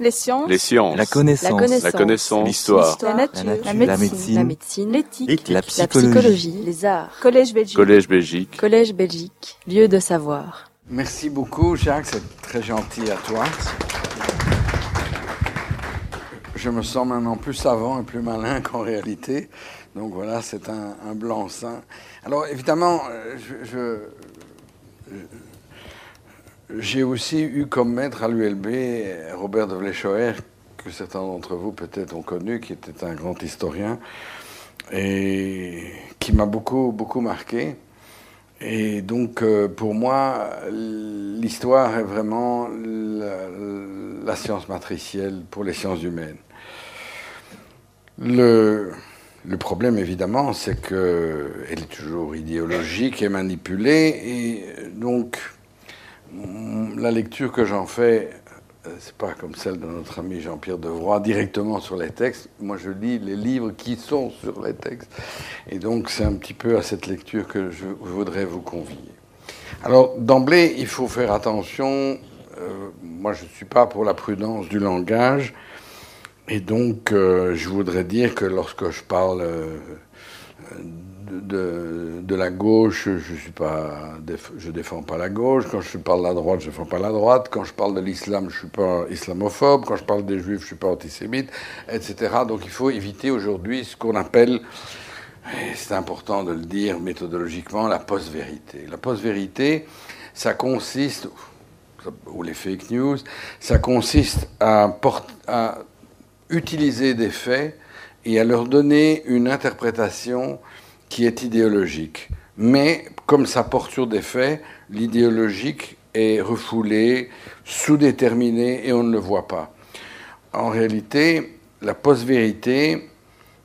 Les sciences. Les sciences. La connaissance. La connaissance. La. L'histoire. La nature. La nature. La La médecine. La. L'éthique. La La psychologie. Les arts. Collège Belgique. Collège Belgique. Collège Belgique. Lieu de savoir. Merci beaucoup, Jacques, c'est très gentil à toi. Je me sens maintenant plus savant et plus malin qu'en réalité. Donc voilà, c'est un, un blanc-seing. Alors évidemment, euh, je- je- j'ai aussi eu comme maître à l'ULB Robert de Vlechoer, que certains d'entre vous peut-être ont connu, qui était un grand historien et qui m'a beaucoup, beaucoup marqué. Et donc, euh, pour moi, l'histoire est vraiment la, science matricielle pour les sciences humaines. Le, le problème, évidemment, c'est qu'elle est toujours idéologique et manipulée. Et donc, la lecture que j'en fais, euh, c'est pas comme celle de notre ami Jean-Pierre Devroy, directement sur les textes. Moi, je lis les livres qui sont sur les textes. Et donc, c'est un petit peu à cette lecture que je voudrais vous convier. Alors, d'emblée, il faut faire attention. euh, moi, je ne suis pas pour la prudence du langage. Et donc, euh, je voudrais dire que lorsque je parle euh, de, la gauche, je suis pas, je défends pas la gauche. Quand je parle de la droite, je défends pas la droite. Quand je parle de l'islam, je suis pas islamophobe. Quand je parle des juifs, je suis pas antisémite, etc. Donc, il faut éviter aujourd'hui ce qu'on appelle, c'est important de le dire méthodologiquement, la post-vérité. La post-vérité, ça consiste, ou les fake news, ça consiste à utiliser des faits et à leur donner une interprétation qui est idéologique. Mais comme ça porte sur des faits, l'idéologique est refoulé, sous-déterminé et on ne le voit pas. En réalité, la post-vérité,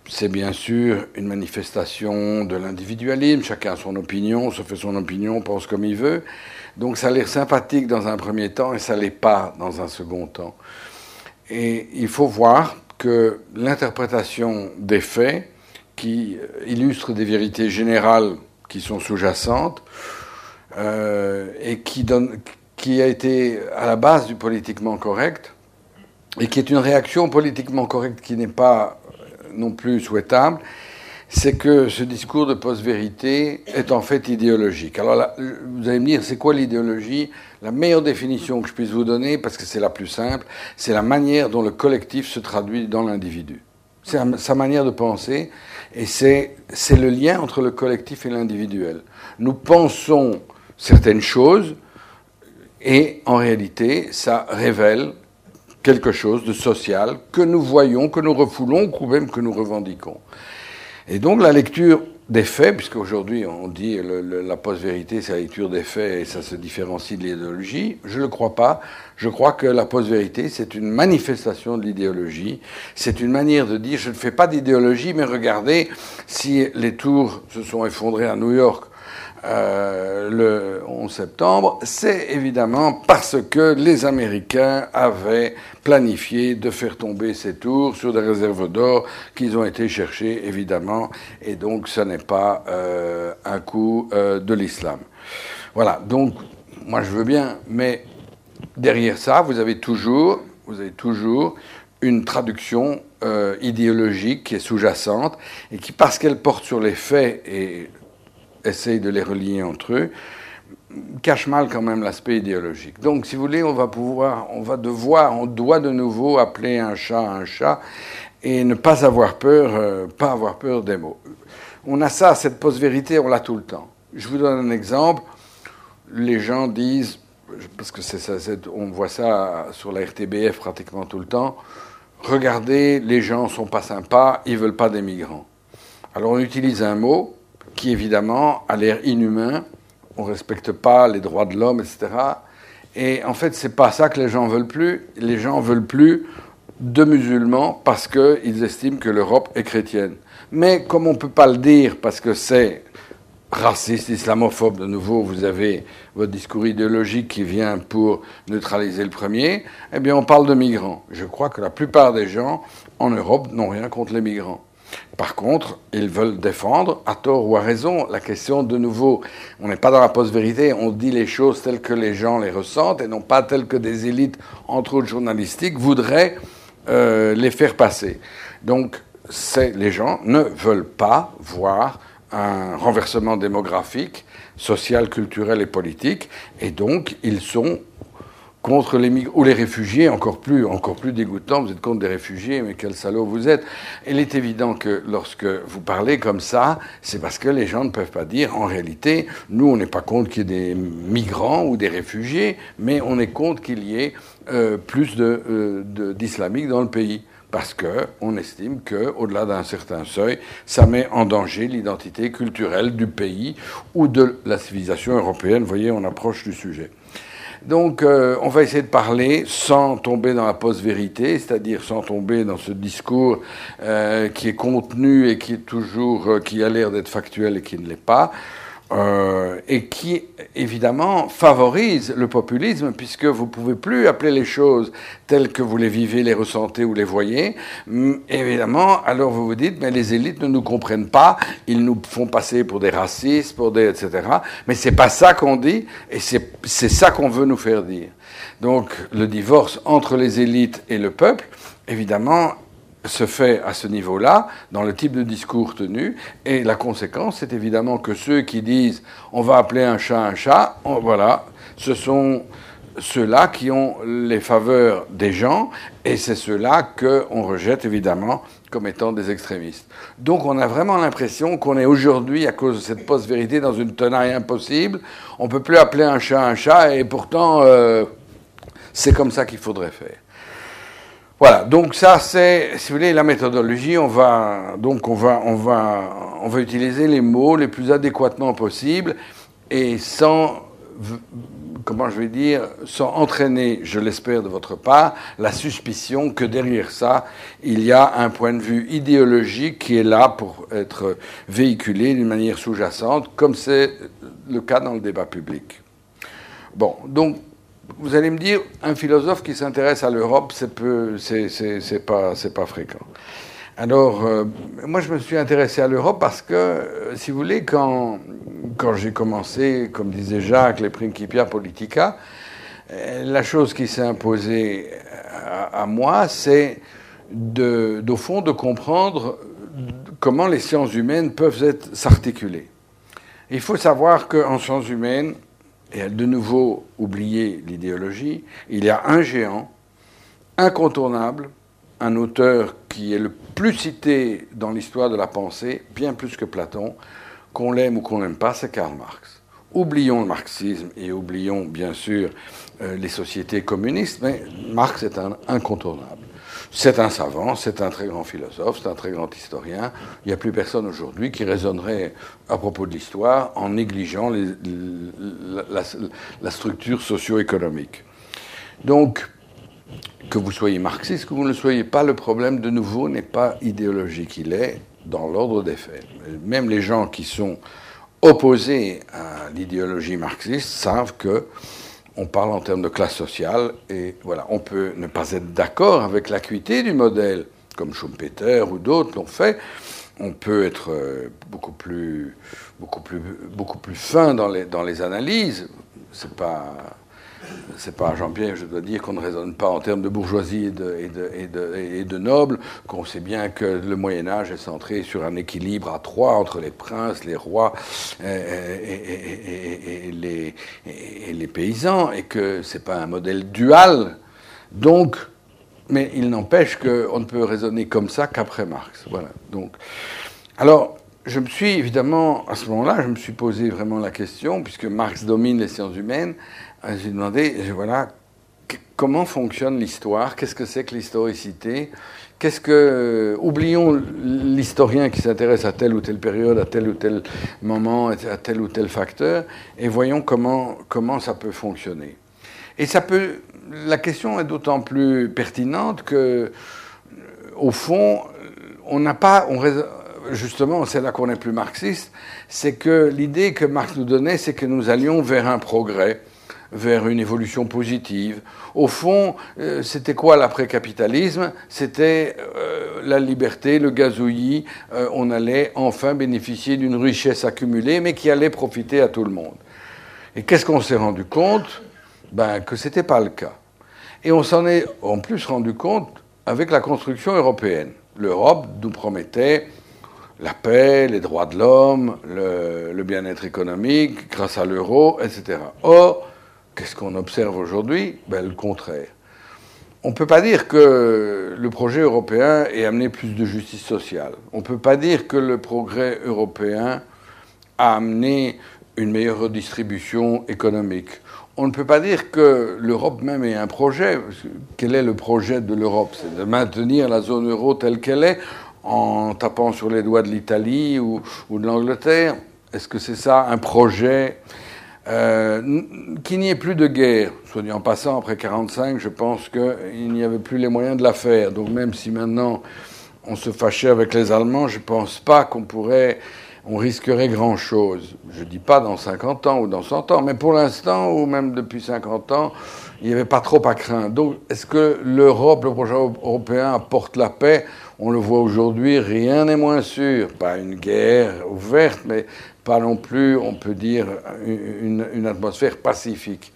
c'est bien sûr une manifestation de l'individualisme, chacun a son opinion, se fait son opinion, pense comme il veut. Donc ça a l'air sympathique dans un premier temps et ça l'est pas dans un second temps. Et il faut voir que l'interprétation des faits, qui illustre des vérités générales qui sont sous-jacentes, euh, et qui, qui a été à la base du politiquement correct, et qui est une réaction politiquement correcte qui n'est pas euh, non plus souhaitable, c'est que ce discours de post-vérité est en fait idéologique. Alors là, vous allez me dire, c'est quoi l'idéologie? La meilleure définition que je puisse vous donner, parce que c'est la plus simple, c'est la manière dont le collectif se traduit dans l'individu. C'est sa manière de penser, et c'est le lien entre le collectif et l'individuel. Nous pensons certaines choses, et en réalité, ça révèle quelque chose de social que nous voyons, que nous refoulons, ou même que nous revendiquons. Et donc la lecture des faits, puisqu'aujourd'hui on dit le, le- la post-vérité c'est la lecture des faits et ça se différencie de l'idéologie, je ne le crois pas. Je crois que la post-vérité c'est une manifestation de l'idéologie, c'est une manière de dire je ne fais pas d'idéologie, mais regardez si les tours se sont effondrées à New York euh, le 11 septembre, c'est évidemment parce que les Américains avaient planifié de faire tomber ces tours sur des réserves d'or qu'ils ont été chercher, évidemment, et donc ce n'est pas euh, un coup euh, de l'islam. Voilà, donc moi je veux bien, mais derrière ça, vous avez toujours, vous avez toujours une traduction idéologique qui est sous-jacente et qui, parce qu'elle porte sur les faits et essaye de les relier entre eux, cache mal quand même l'aspect idéologique. Donc, si vous voulez, on va pouvoir, on va devoir, on doit de nouveau appeler un chat un chat et ne pas avoir peur, euh, pas avoir peur des mots. On a ça, cette post-vérité, on l'a tout le temps. Je vous donne un exemple. Les gens disent, parce que c'est ça, on voit ça sur la RTBF pratiquement tout le temps. Regardez, les gens sont pas sympas, ils veulent pas des migrants. Alors on utilise un mot qui évidemment a l'air inhumain, on ne respecte pas les droits de l'homme, etc. Et en fait, c'est pas ça que les gens veulent plus. Les gens veulent plus de musulmans parce qu'ils estiment que l'Europe est chrétienne. Mais comme on ne peut pas le dire parce que c'est raciste, islamophobe, de nouveau, vous avez votre discours idéologique qui vient pour neutraliser le premier, eh bien on parle de migrants. Je crois que la plupart des gens en Europe n'ont rien contre les migrants. Par contre, ils veulent défendre, à tort ou à raison, la question de nouveau. On n'est pas dans la post-vérité, on dit les choses telles que les gens les ressentent et non pas telles que des élites, entre autres journalistiques, voudraient euh, les faire passer. Donc, les gens ne veulent pas voir un renversement démographique, social, culturel et politique, et donc ils sont contre les migrants, ou les réfugiés, encore plus, encore plus dégoûtant, vous êtes contre des réfugiés, mais quel salaud vous êtes. Il est évident que lorsque vous parlez comme ça, c'est parce que les gens ne peuvent pas dire, en réalité, nous, on n'est pas contre qu'il y ait des migrants ou des réfugiés, mais on est contre qu'il y ait euh, plus euh, d'islamiques de, dans le pays parce qu'on estime qu'au-delà d'un certain seuil, ça met en danger l'identité culturelle du pays ou de la civilisation européenne. Vous voyez, on approche du sujet. Donc, euh, on va essayer de parler sans tomber dans la post-vérité, c'est-à-dire sans tomber dans ce discours euh, qui est contenu et qui est toujours, euh, qui a l'air d'être factuel et qui ne l'est pas. Euh, et qui évidemment favorise le populisme puisque vous pouvez plus appeler les choses telles que vous les vivez, les ressentez ou les voyez. Hum, évidemment, alors vous vous dites mais les élites ne nous comprennent pas, ils nous font passer pour des racistes, pour des etc. Mais c'est pas ça qu'on dit et c'est ça qu'on veut nous faire dire. Donc le divorce entre les élites et le peuple, évidemment, se fait à ce niveau-là, dans le type de discours tenu, et la conséquence, c'est évidemment que ceux qui disent on va appeler un chat un chat, voilà, ce sont ceux-là qui ont les faveurs des gens, et c'est ceux-là qu'on rejette évidemment comme étant des extrémistes. Donc on a vraiment l'impression qu'on est aujourd'hui, à cause de cette post-vérité, dans une tenaille impossible. On ne peut plus appeler un chat un chat, et pourtant, euh, c'est comme ça qu'il faudrait faire. Voilà, donc ça c'est, si vous voulez, la méthodologie. On va donc on va on va on va utiliser les mots les plus adéquatement possible et sans comment je vais dire, sans entraîner, je l'espère de votre part, la suspicion que derrière ça, il y a un point de vue idéologique qui est là pour être véhiculé d'une manière sous-jacente, comme c'est le cas dans le débat public. Bon, donc vous allez me dire, un philosophe qui s'intéresse à l'Europe, c'est pas, pas fréquent. Alors, euh, moi, je me suis intéressé à l'Europe parce que, euh, si vous voulez, quand, quand j'ai commencé, comme disait Jacques, les Principia Politica, euh, la chose qui s'est imposée à, moi, c'est au fond de comprendre comment les sciences humaines peuvent s'articuler. Il faut savoir qu'en sciences humaines, et a de nouveau oublié l'idéologie, il y a un géant incontournable, un auteur qui est le plus cité dans l'histoire de la pensée, bien plus que Platon, qu'on l'aime ou qu'on n'aime pas, c'est Karl Marx. Oublions le marxisme et oublions bien sûr euh, les sociétés communistes, mais Marx est un incontournable. C'est un savant, c'est un très grand philosophe, c'est un très grand historien. Il n'y a plus personne aujourd'hui qui raisonnerait à propos de l'histoire en négligeant la, structure socio-économique. Donc, que vous soyez marxiste, que vous ne soyez pas, le problème de nouveau n'est pas idéologique, il est dans l'ordre des faits. Même les gens qui sont opposés à l'idéologie marxiste savent que on parle en termes de classe sociale, et voilà, on peut ne pas être d'accord avec l'acuité du modèle, comme Schumpeter ou d'autres l'ont fait. On peut être euh, beaucoup plus, fin dans les, dans les analyses. C'est pas c'est pas Jean-Pierre, je dois dire qu'on ne raisonne pas en termes de bourgeoisie et de, et nobles, qu'on sait bien que le Moyen Âge est centré sur un équilibre à trois entre les princes, les rois et, les, les, paysans, et que c'est pas un modèle dual. Donc, mais il n'empêche qu'on ne peut raisonner comme ça qu'après Marx. Voilà. Donc, alors, je me suis évidemment, à ce moment-là, je me suis posé vraiment la question, puisque Marx domine les sciences humaines, euh, j'ai demandé, voilà, comment fonctionne l'histoire? Qu'est-ce que c'est que l'historicité? Qu'est-ce que oublions l'historien qui s'intéresse à telle ou telle période, à tel ou tel moment, à tel ou tel facteur, et voyons comment comment ça peut fonctionner. Et ça peut. La question est d'autant plus pertinente que, au fond, on n'a pas. On, justement, c'est là qu'on est plus marxiste. C'est que l'idée que Marx nous donnait, c'est que nous allions vers un progrès vers une évolution positive. Au fond, euh, c'était quoi l'après-capitalisme? C'était euh, la liberté, le gazouillis, euh, on allait enfin bénéficier d'une richesse accumulée, mais qui allait profiter à tout le monde. Et qu'est-ce qu'on s'est rendu compte? Ben, Que ce n'était pas le cas. Et on s'en est en plus rendu compte avec la construction européenne. L'Europe nous promettait la paix, les droits de l'homme, le, bien-être économique grâce à l'euro, etc. Or, qu'est-ce qu'on observe aujourd'hui? Ben, Le contraire. On ne peut pas dire que le projet européen ait amené plus de justice sociale. On ne peut pas dire que le progrès européen a amené une meilleure redistribution économique. On ne peut pas dire que l'Europe même ait un projet. Quel est le projet de l'Europe? C'est de maintenir la zone euro telle qu'elle est en tapant sur les doigts de l'Italie ou, de l'Angleterre? Est-ce que c'est ça un projet euh, Qu'il n'y ait plus de guerre. Soit dit en passant, après 1945, je pense qu'il n'y avait plus les moyens de la faire. Donc même si maintenant on se fâchait avec les Allemands, je ne pense pas qu'on pourrait, on risquerait grand-chose. Je ne dis pas dans 50 ans ou dans 100 ans, mais pour l'instant, ou même depuis 50 ans, il n'y avait pas trop à craindre. Donc est-ce que l'Europe, le projet européen apporte la paix on le voit aujourd'hui, rien n'est moins sûr. Pas une guerre ouverte, mais pas non plus, on peut dire, une, atmosphère pacifique.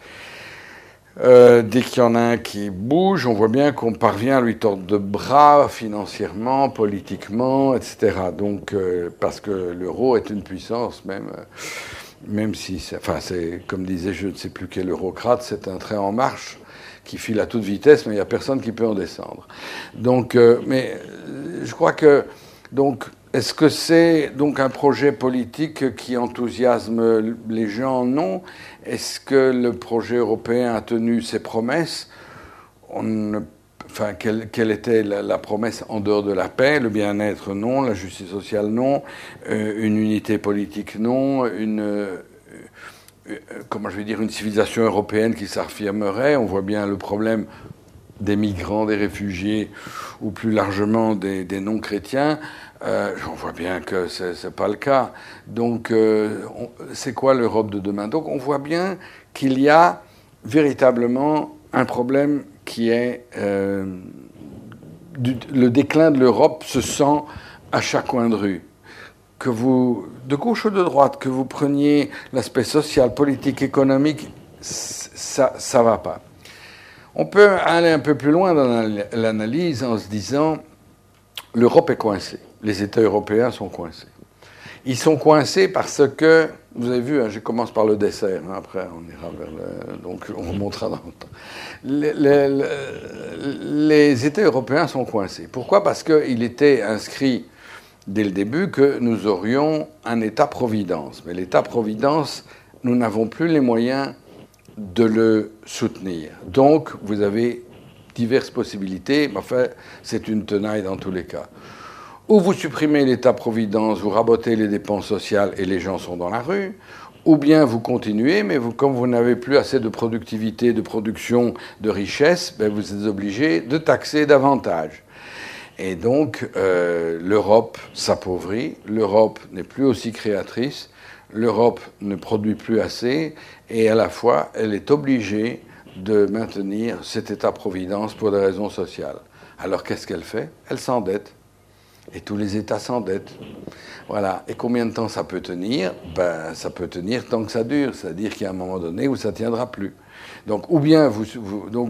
Euh, dès qu'il y en a un qui bouge, on voit bien qu'on parvient à lui tordre de bras financièrement, politiquement, etc. Donc, euh, parce que l'euro est une puissance même, euh, même si, enfin, c'est comme disait je ne sais plus quel eurocrate, c'est un train en marche qui file à toute vitesse, mais il n'y a personne qui peut en descendre. Donc, euh, mais euh, je crois que, donc, est-ce que c'est donc un projet politique qui enthousiasme les gens? Non. Est-ce que le projet européen a tenu ses promesses? Enfin, quelle, était la, promesse en dehors de la paix? Le bien-être, non. La justice sociale, non. Euh, une unité politique, non. Une, comment je vais dire, une civilisation européenne qui s'affirmerait. On voit bien le problème des migrants, des réfugiés, ou plus largement des, non-chrétiens. Euh, on voit bien que ce n'est pas le cas. Donc, euh, c'est quoi l'Europe de demain? Donc, on voit bien qu'il y a véritablement un problème qui est le déclin de l'Europe se sent à chaque coin de rue que vous, de gauche ou de droite, que vous preniez l'aspect social, politique, économique, ça ne va pas. On peut aller un peu plus loin dans l'analyse en se disant l'Europe est coincée, les États européens sont coincés. Ils sont coincés parce que, vous avez vu, hein, je commence par le dessert, hein, après on ira vers le. Donc on remontera dans le temps. Les, les, les États européens sont coincés. Pourquoi? Parce qu'il était inscrit dès le début que nous aurions un État-providence. Mais l'État-providence, nous n'avons plus les moyens de le soutenir. Donc, vous avez diverses possibilités, mais enfin, c'est une tenaille dans tous les cas. Ou vous supprimez l'État-providence, vous rabotez les dépenses sociales et les gens sont dans la rue, ou bien vous continuez, mais comme vous n'avez plus assez de productivité, de production, de richesse, ben vous êtes obligé de taxer davantage. Et donc, euh, l'Europe s'appauvrit, l'Europe n'est plus aussi créatrice, l'Europe ne produit plus assez, et à la fois, elle est obligée de maintenir cet État-providence pour des raisons sociales. Alors qu'est-ce qu'elle fait? Elle s'endette. Et tous les États s'endettent. Voilà. Et combien de temps ça peut tenir? Ben, Ça peut tenir tant que ça dure. C'est-à-dire qu'il y a un moment donné où ça tiendra plus. Donc, ou bien donc,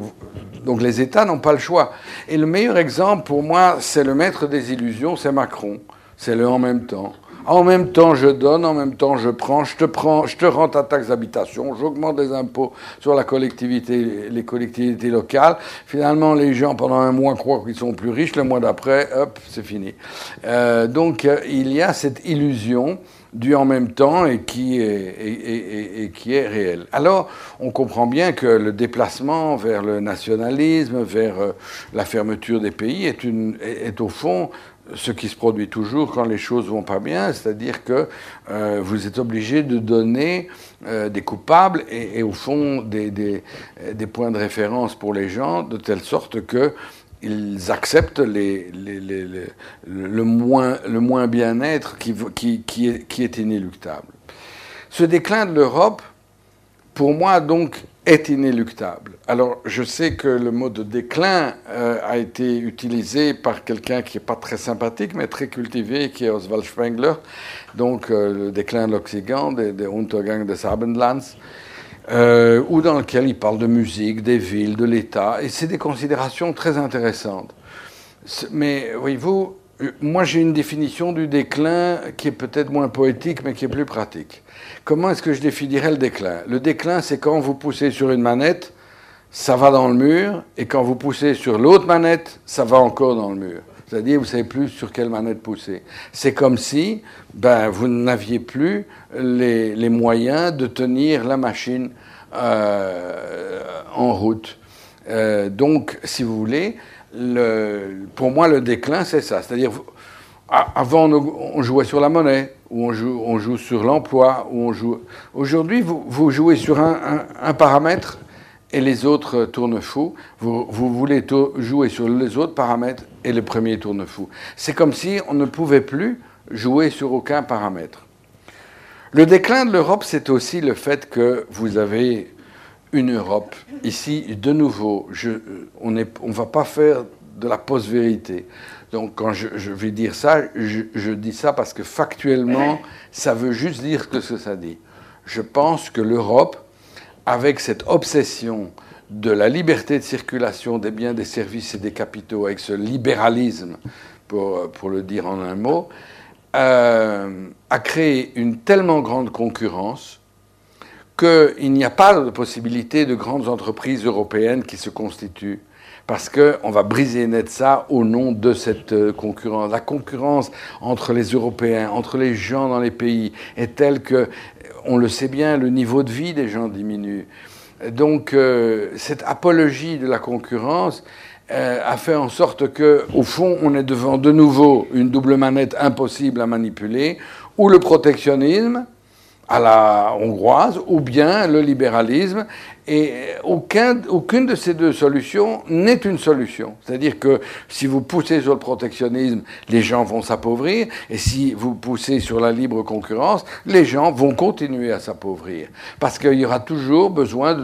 donc, les États n'ont pas le choix. Et le meilleur exemple pour moi, c'est le maître des illusions, c'est Macron. C'est le en même temps. En même temps, je donne, en même temps, je prends, je te prends, je te rends ta taxe d'habitation, j'augmente les impôts sur la collectivité, les collectivités locales. Finalement, les gens, pendant un mois, croient qu'ils sont plus riches. Le mois d'après, hop, c'est fini. Euh, donc, euh, il y a cette illusion du en même temps et qui est, réel. Alors, on comprend bien que le déplacement vers le nationalisme, vers euh, la fermeture des pays, est, au fond ce qui se produit toujours quand les choses vont pas bien, c'est-à-dire que euh, vous êtes obligé de donner euh, des coupables et, au fond des, points de référence pour les gens, de telle sorte que ils acceptent le moins, le moins bien-être qui, qui, est, inéluctable. Ce déclin de l'Europe, pour moi, donc, est inéluctable. Alors, je sais que le mot de déclin euh, a été utilisé par quelqu'un qui n'est pas très sympathique, mais très cultivé, qui est Oswald Spengler, donc euh, le déclin de l'Occident, des, des Untergang des Abendlands, euh, ou dans lequel il parle de musique, des villes, de l'État, et c'est des considérations très intéressantes. Mais voyez-vous, moi j'ai une définition du déclin qui est peut-être moins poétique, mais qui est plus pratique. Comment est-ce que je définirais le déclin? Le déclin, c'est quand vous poussez sur une manette, ça va dans le mur, et quand vous poussez sur l'autre manette, ça va encore dans le mur. C'est-à-dire, vous savez plus sur quelle manette pousser. C'est comme si ben, vous n'aviez plus les, moyens de tenir la machine euh, en route. Euh, donc, si vous voulez, le, pour moi, le déclin, c'est ça. C'est-à-dire, avant, on jouait sur la monnaie, ou on joue, on joue sur l'emploi, ou on joue. Aujourd'hui, vous, vous, jouez sur un, un, paramètre et les autres tournent fou. Vous, voulez jouer sur les autres paramètres et le premier tourne fou. C'est comme si on ne pouvait plus jouer sur aucun paramètre. Le déclin de l'Europe, c'est aussi le fait que vous avez une Europe. Ici, de nouveau, on ne va pas faire de la post-vérité. Donc quand je, vais dire ça, je, dis ça parce que factuellement, ça veut juste dire ce que ça dit. Je pense que l'Europe, avec cette obsession de la liberté de circulation des biens, des services et des capitaux, avec ce libéralisme, pour, pour le dire en un mot, euh, a créé une tellement grande concurrence qu'il n'y a pas de possibilité de grandes entreprises européennes qui se constituent parce qu'on va briser net ça au nom de cette euh, concurrence. La concurrence entre les Européens, entre les gens dans les pays, est telle que, on le sait bien, le niveau de vie des gens diminue. Donc, euh, cette apologie de la concurrence euh, a fait en sorte que, au fond, on est devant de nouveau une double manette impossible à manipuler, ou le protectionnisme, à la hongroise, ou bien le libéralisme, et aucun, aucune de ces deux solutions n'est une solution. C'est-à-dire que si vous poussez sur le protectionnisme, les gens vont s'appauvrir, et si vous poussez sur la libre concurrence, les gens vont continuer à s'appauvrir. Parce qu'il y aura toujours besoin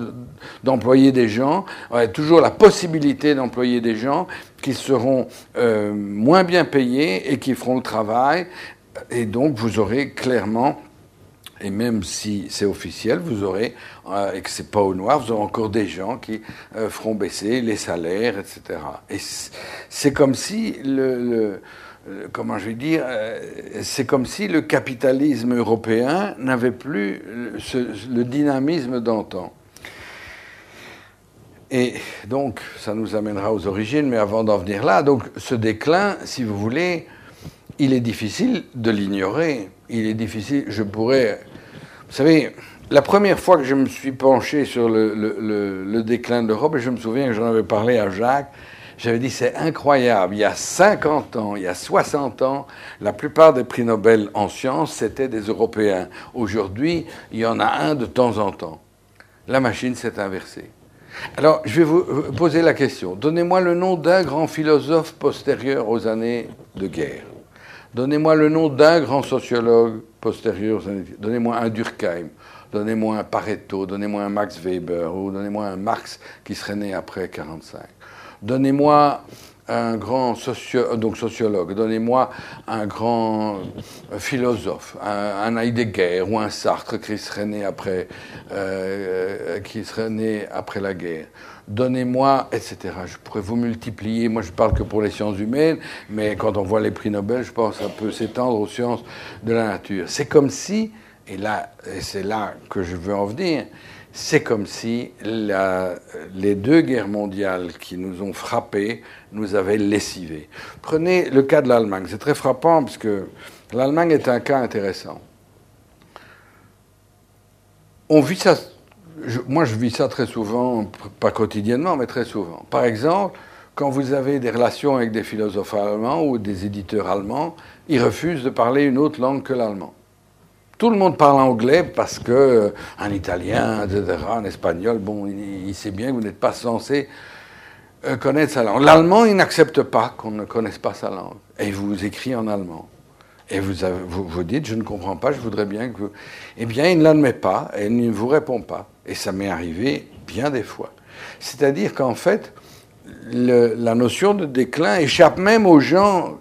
d'employer des gens, toujours la possibilité d'employer des gens qui seront euh, moins bien payés et qui feront le travail, et donc vous aurez clairement et même si c'est officiel, vous aurez, euh, et que c'est pas au noir, vous aurez encore des gens qui euh, feront baisser les salaires, etc. Et c'est comme si le, comment je vais dire, euh, c'est comme si le capitalisme européen n'avait plus le dynamisme d'antan. Et donc, ça nous amènera aux origines, mais avant d'en venir là, donc ce déclin, si vous voulez, il est difficile de l'ignorer. Il est difficile, je pourrais... Vous savez, la première fois que je me suis penché sur le, déclin de l'Europe, et je me souviens que j'en avais parlé à Jacques, j'avais dit c'est incroyable, il y a 50 ans, il y a 60 ans, la plupart des prix Nobel en sciences, c'était des Européens. Aujourd'hui, il y en a un de temps en temps. La machine s'est inversée. Alors, je vais vous poser la question. Donnez-moi le nom d'un grand philosophe postérieur aux années de guerre. Donnez-moi le nom d'un grand sociologue postérieur. Donnez-moi un Durkheim, donnez-moi un Pareto, donnez-moi un Max Weber, ou donnez-moi un Marx qui serait né après 45. Donnez-moi un grand sociologue, donnez-moi un grand philosophe, un, Heidegger ou un Sartre qui serait né après, euh, qui serait né après la guerre donnez-moi, etc. Je pourrais vous multiplier. Moi, je parle que pour les sciences humaines, mais quand on voit les prix Nobel, je pense que ça peut s'étendre aux sciences de la nature. C'est comme si, et là, c'est là que je veux en venir, c'est comme si les deux guerres mondiales qui nous ont frappés nous avaient lessivés. Prenez le cas de l'Allemagne. C'est très frappant parce que l'Allemagne est un cas intéressant. On vit ça moi, je vis ça très souvent, pas quotidiennement, mais très souvent. Par exemple, quand vous avez des relations avec des philosophes allemands ou des éditeurs allemands, ils refusent de parler une autre langue que l'allemand. Tout le monde parle anglais parce que euh, un italien, etc., un espagnol, bon, il, sait bien que vous n'êtes pas censé euh, connaître sa langue. L'allemand, il n'accepte pas qu'on ne connaisse pas sa langue. Et il vous écrit en allemand. Et vous, vous, vous dites, je ne comprends pas, je voudrais bien que vous... Eh bien, il ne l'admet pas et il ne vous répond pas. Et ça m'est arrivé bien des fois. C'est-à-dire qu'en fait, la notion de déclin échappe même aux gens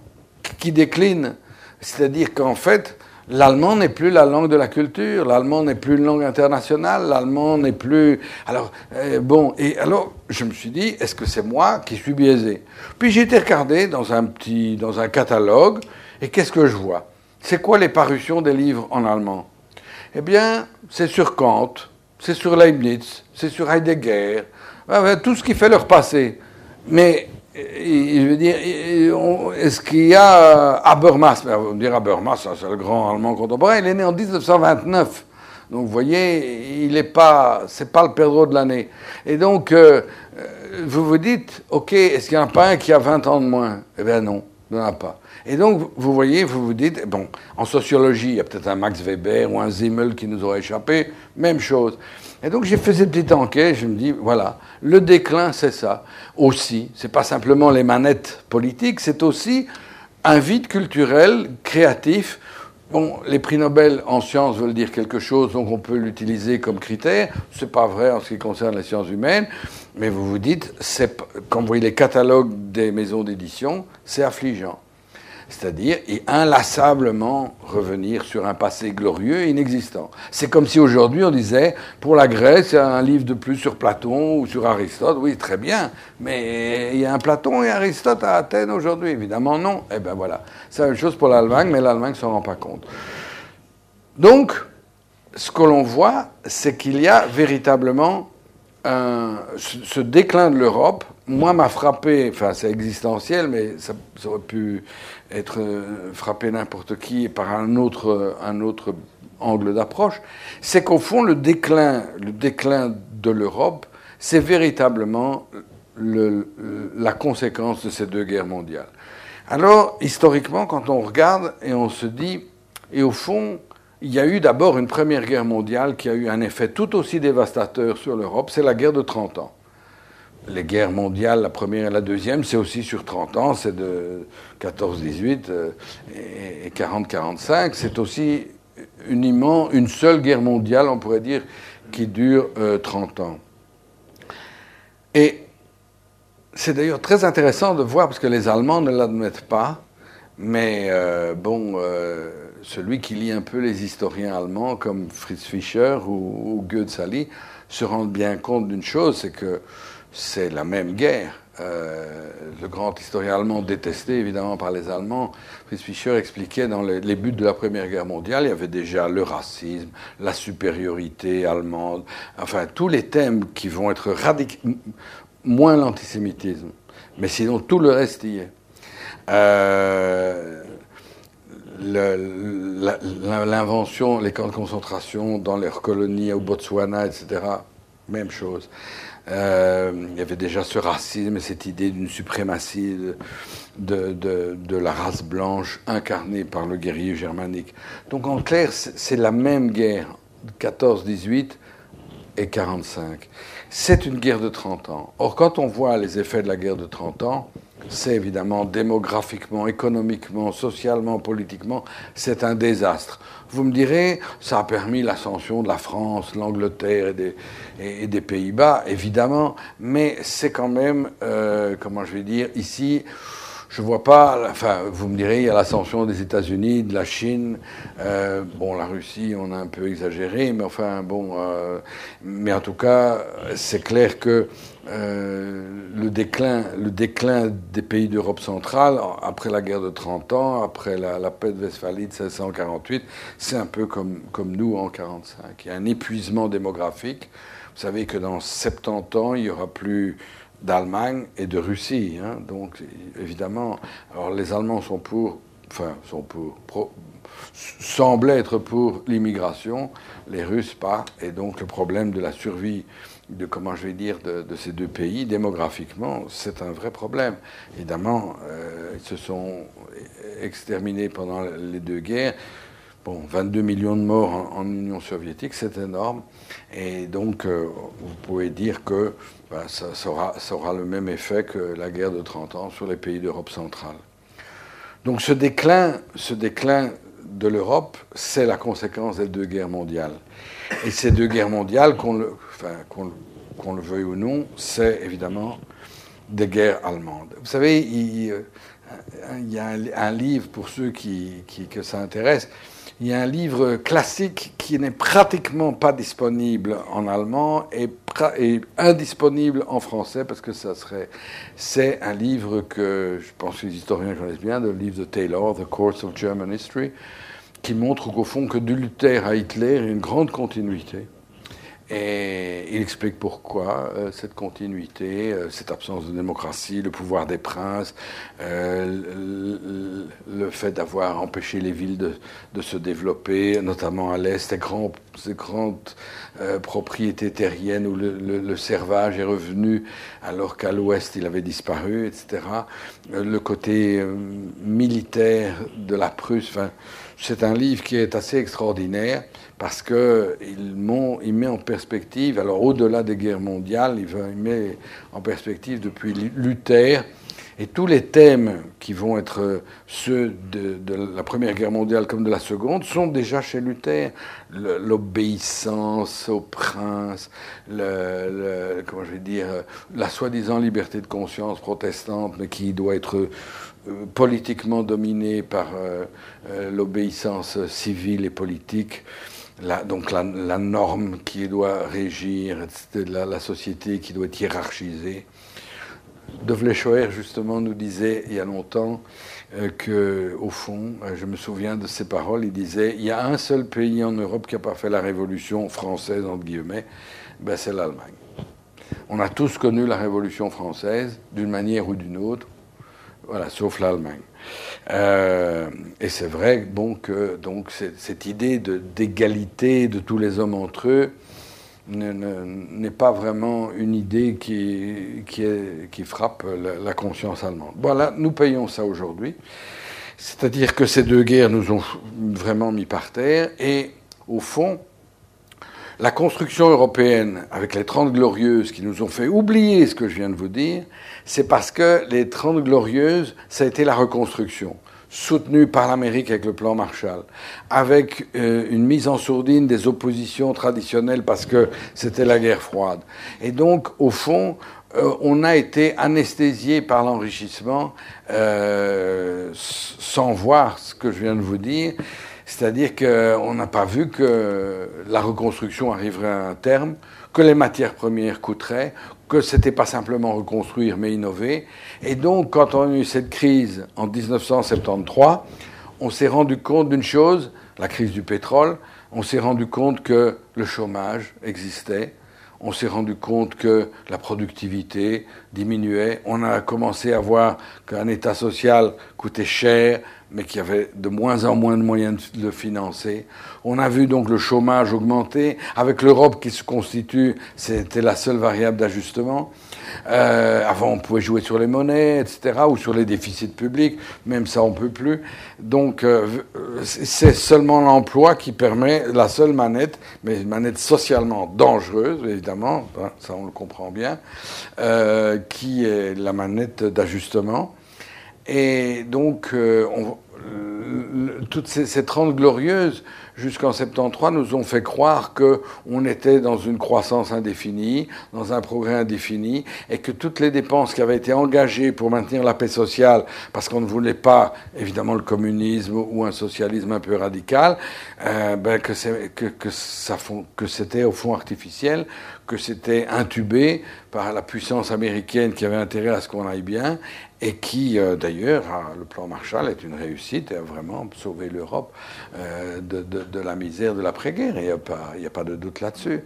qui déclinent. C'est-à-dire qu'en fait, l'allemand n'est plus la langue de la culture, l'allemand n'est plus une langue internationale, l'allemand n'est plus. Alors, euh, bon, et alors, je me suis dit, est-ce que c'est moi qui suis biaisé? Puis j'ai été regardé dans un petit, dans un catalogue, et qu'est-ce que je vois? C'est quoi les parutions des livres en allemand? Eh bien, c'est sur Kant, c'est sur Leibniz, c'est sur Heidegger, tout ce qui fait leur passé. Mais je veux dire, est-ce qu'il y a Habermas On dirait Habermas, c'est le grand allemand contemporain. Il est né en 1929. Donc, vous voyez, il n'est pas, c'est pas le perdreau de l'année. Et donc, euh, vous vous dites, ok, est-ce qu'il n'y en a pas un qui a 20 ans de moins? Eh bien non, il n'y en a pas. Et donc, vous voyez, vous vous dites, bon, en sociologie, il y a peut-être un Max Weber ou un Zimmel qui nous aurait échappé, même chose. Et donc j'ai fait cette petite enquête, je me dis, voilà, le déclin, c'est ça. Aussi, c'est pas simplement les manettes politiques, c'est aussi un vide culturel, créatif. Bon, les prix Nobel en sciences veulent dire quelque chose, donc on peut l'utiliser comme critère. C'est pas vrai en ce qui concerne les sciences humaines, mais vous vous dites, quand vous voyez les catalogues des maisons d'édition, c'est affligeant c'est-à-dire et inlassablement revenir sur un passé glorieux et inexistant. C'est comme si aujourd'hui on disait, pour la Grèce, il y a un livre de plus sur Platon ou sur Aristote, oui, très bien, mais il y a un Platon et Aristote à Athènes aujourd'hui, évidemment non. Eh bien voilà, c'est la même chose pour l'Allemagne, mais l'Allemagne ne s'en rend pas compte. Donc, ce que l'on voit, c'est qu'il y a véritablement ce déclin de l'Europe, moi, m'a frappé, enfin c'est existentiel, mais ça, aurait pu être euh, frappé n'importe qui par un autre, angle d'approche, c'est qu'au fond, le déclin, de l'Europe, c'est véritablement le, la conséquence de ces deux guerres mondiales. Alors, historiquement, quand on regarde et on se dit, et au fond, il y a eu d'abord une première guerre mondiale qui a eu un effet tout aussi dévastateur sur l'Europe, c'est la guerre de 30 ans. Les guerres mondiales, la première et la deuxième, c'est aussi sur 30 ans, c'est de 14-18 euh, et 40-45. C'est aussi uniment une seule guerre mondiale, on pourrait dire, qui dure 30 euh, ans. Et c'est d'ailleurs très intéressant de voir, parce que les Allemands ne l'admettent pas, mais euh, bon, celui qui lit un peu les historiens allemands comme Fritz Fischer ou, ou Goethe Sally se rend bien compte d'une chose, c'est que c'est la même guerre. Euh, le grand historien allemand détesté évidemment par les Allemands, Fritz Fischer expliquait dans les, buts de la Première Guerre mondiale, il y avait déjà le racisme, la supériorité allemande, enfin tous les thèmes qui vont être radicaux, moins l'antisémitisme, mais sinon tout le reste y est. Euh, l'invention, les camps de concentration dans leurs colonies au Botswana, etc., même chose. Euh, il y avait déjà ce racisme et cette idée d'une suprématie de, la race blanche incarnée par le guerrier germanique. Donc en clair, c'est la même guerre, 14-18 et 45. C'est une guerre de 30 ans. Or, quand on voit les effets de la guerre de 30 ans, c'est évidemment démographiquement, économiquement, socialement, politiquement, c'est un désastre. Vous me direz, ça a permis l'ascension de la France, l'Angleterre et des, Pays-Bas, évidemment, mais c'est quand même, euh, comment je vais dire, ici, je vois pas, enfin, vous me direz, il y a l'ascension des États-Unis, de la Chine, euh, bon, la Russie, on a un peu exagéré, mais enfin, bon, euh, mais en tout cas, c'est clair que euh, le, déclin, le déclin des pays d'Europe centrale, après la guerre de 30 ans, après la, paix de Westphalie de 1648, c'est un peu comme, comme nous en 45. Il y a un épuisement démographique. Vous savez que dans 70 ans, il n'y aura plus d'Allemagne et de Russie. Hein. Donc, évidemment, alors les Allemands sont pour, enfin, semblent être pour l'immigration, les Russes pas, et donc le problème de la survie de comment je vais dire de, ces deux pays démographiquement, c'est un vrai problème. Évidemment, euh, ils se sont exterminés pendant les deux guerres. Bon, 22 millions de morts en, Union soviétique, c'est énorme. Et donc, euh, vous pouvez dire que bah, ça, aura, le même effet que la guerre de 30 ans sur les pays d'Europe centrale. Donc, ce déclin, ce déclin de l'Europe, c'est la conséquence des deux guerres mondiales. Et ces deux guerres mondiales, qu'on le veuille ou non, c'est évidemment des guerres allemandes. Vous savez, il, euh, y a un, livre, pour ceux qui, que ça intéresse, il y a un livre classique qui n'est pratiquement pas disponible en allemand et, et, indisponible en français parce que ça serait. C'est un livre que je pense que les historiens connaissent bien, le livre de Taylor, The Course of German History, qui montre qu'au fond, que de à Hitler, il y a une grande continuité. Et il explique pourquoi euh, cette continuité, euh, cette absence de démocratie, le pouvoir des princes, euh, le, fait d'avoir empêché les villes de, se développer, notamment à l'Est, ces grandes propriétés terriennes où le, le, servage est revenu alors qu'à l'Ouest il avait disparu, etc. le côté militaire de la Prusse, enfin, c'est un livre qui est assez extraordinaire parce qu'il il met en perspective, alors au-delà des guerres mondiales, il, met en perspective depuis Luther, et tous les thèmes qui vont être ceux de, la Première Guerre mondiale comme de la Seconde sont déjà chez Luther. L'obéissance au prince, comment je vais dire, la soi-disant liberté de conscience protestante, mais qui doit être euh, politiquement dominée par euh, euh, l'obéissance civile et politique donc la, norme qui doit régir, la, la, société qui doit être hiérarchisée. De Vlechoer, justement, nous disait il y a longtemps euh, que, au fond, euh, je me souviens de ses paroles, il disait il y a un seul pays en Europe qui n'a pas fait la révolution française, entre guillemets, ben c'est l'Allemagne. On a tous connu la révolution française, d'une manière ou d'une autre, voilà, sauf l'Allemagne. Euh, et c'est vrai bon, que donc, cette idée d'égalité de, tous les hommes entre eux n'est pas vraiment une idée qui, frappe la, conscience allemande. Voilà, nous payons ça aujourd'hui. C'est-à-dire que ces deux guerres nous ont vraiment mis par terre et au fond, la construction européenne, avec les Trente Glorieuses qui nous ont fait oublier ce que je viens de vous dire, c'est parce que les Trente Glorieuses, ça a été la reconstruction, soutenue par l'Amérique avec le plan Marshall, avec euh, une mise en sourdine des oppositions traditionnelles parce que c'était la guerre froide. Et donc, au fond, euh, on a été anesthésié par l'enrichissement euh, sans voir ce que je viens de vous dire. C'est-à-dire qu'on n'a pas vu que la reconstruction arriverait à un terme, que les matières premières coûteraient, que ce n'était pas simplement reconstruire mais innover. Et donc, quand on a eu cette crise en 1973, on s'est rendu compte d'une chose, la crise du pétrole, on s'est rendu compte que le chômage existait, on s'est rendu compte que la productivité diminuait, on a commencé à voir qu'un État social coûtait cher, mais qui avait de moins en moins de moyens de le financer. On a vu donc le chômage augmenter. Avec l'Europe qui se constitue, c'était la seule variable d'ajustement. Euh, avant, on pouvait jouer sur les monnaies, etc., ou sur les déficits publics. Même ça, on peut plus. Donc, euh, c'est seulement l'emploi qui permet la seule manette, mais une manette socialement dangereuse, évidemment, hein, ça on le comprend bien, euh, qui est la manette d'ajustement. Et donc, euh, on, toutes ces, ces 30 glorieuses jusqu'en 73 nous ont fait croire que on était dans une croissance indéfinie, dans un progrès indéfini, et que toutes les dépenses qui avaient été engagées pour maintenir la paix sociale, parce qu'on ne voulait pas évidemment le communisme ou un socialisme un peu radical, euh, ben que, que, que, ça, que c'était au fond artificiel, que c'était intubé par la puissance américaine qui avait intérêt à ce qu'on aille bien, et qui, euh, d'ailleurs, le plan Marshall est une réussite et a vraiment sauvé l'Europe euh, de, la misère de l'après-guerre. Il n'y a, pas, a pas de doute là-dessus.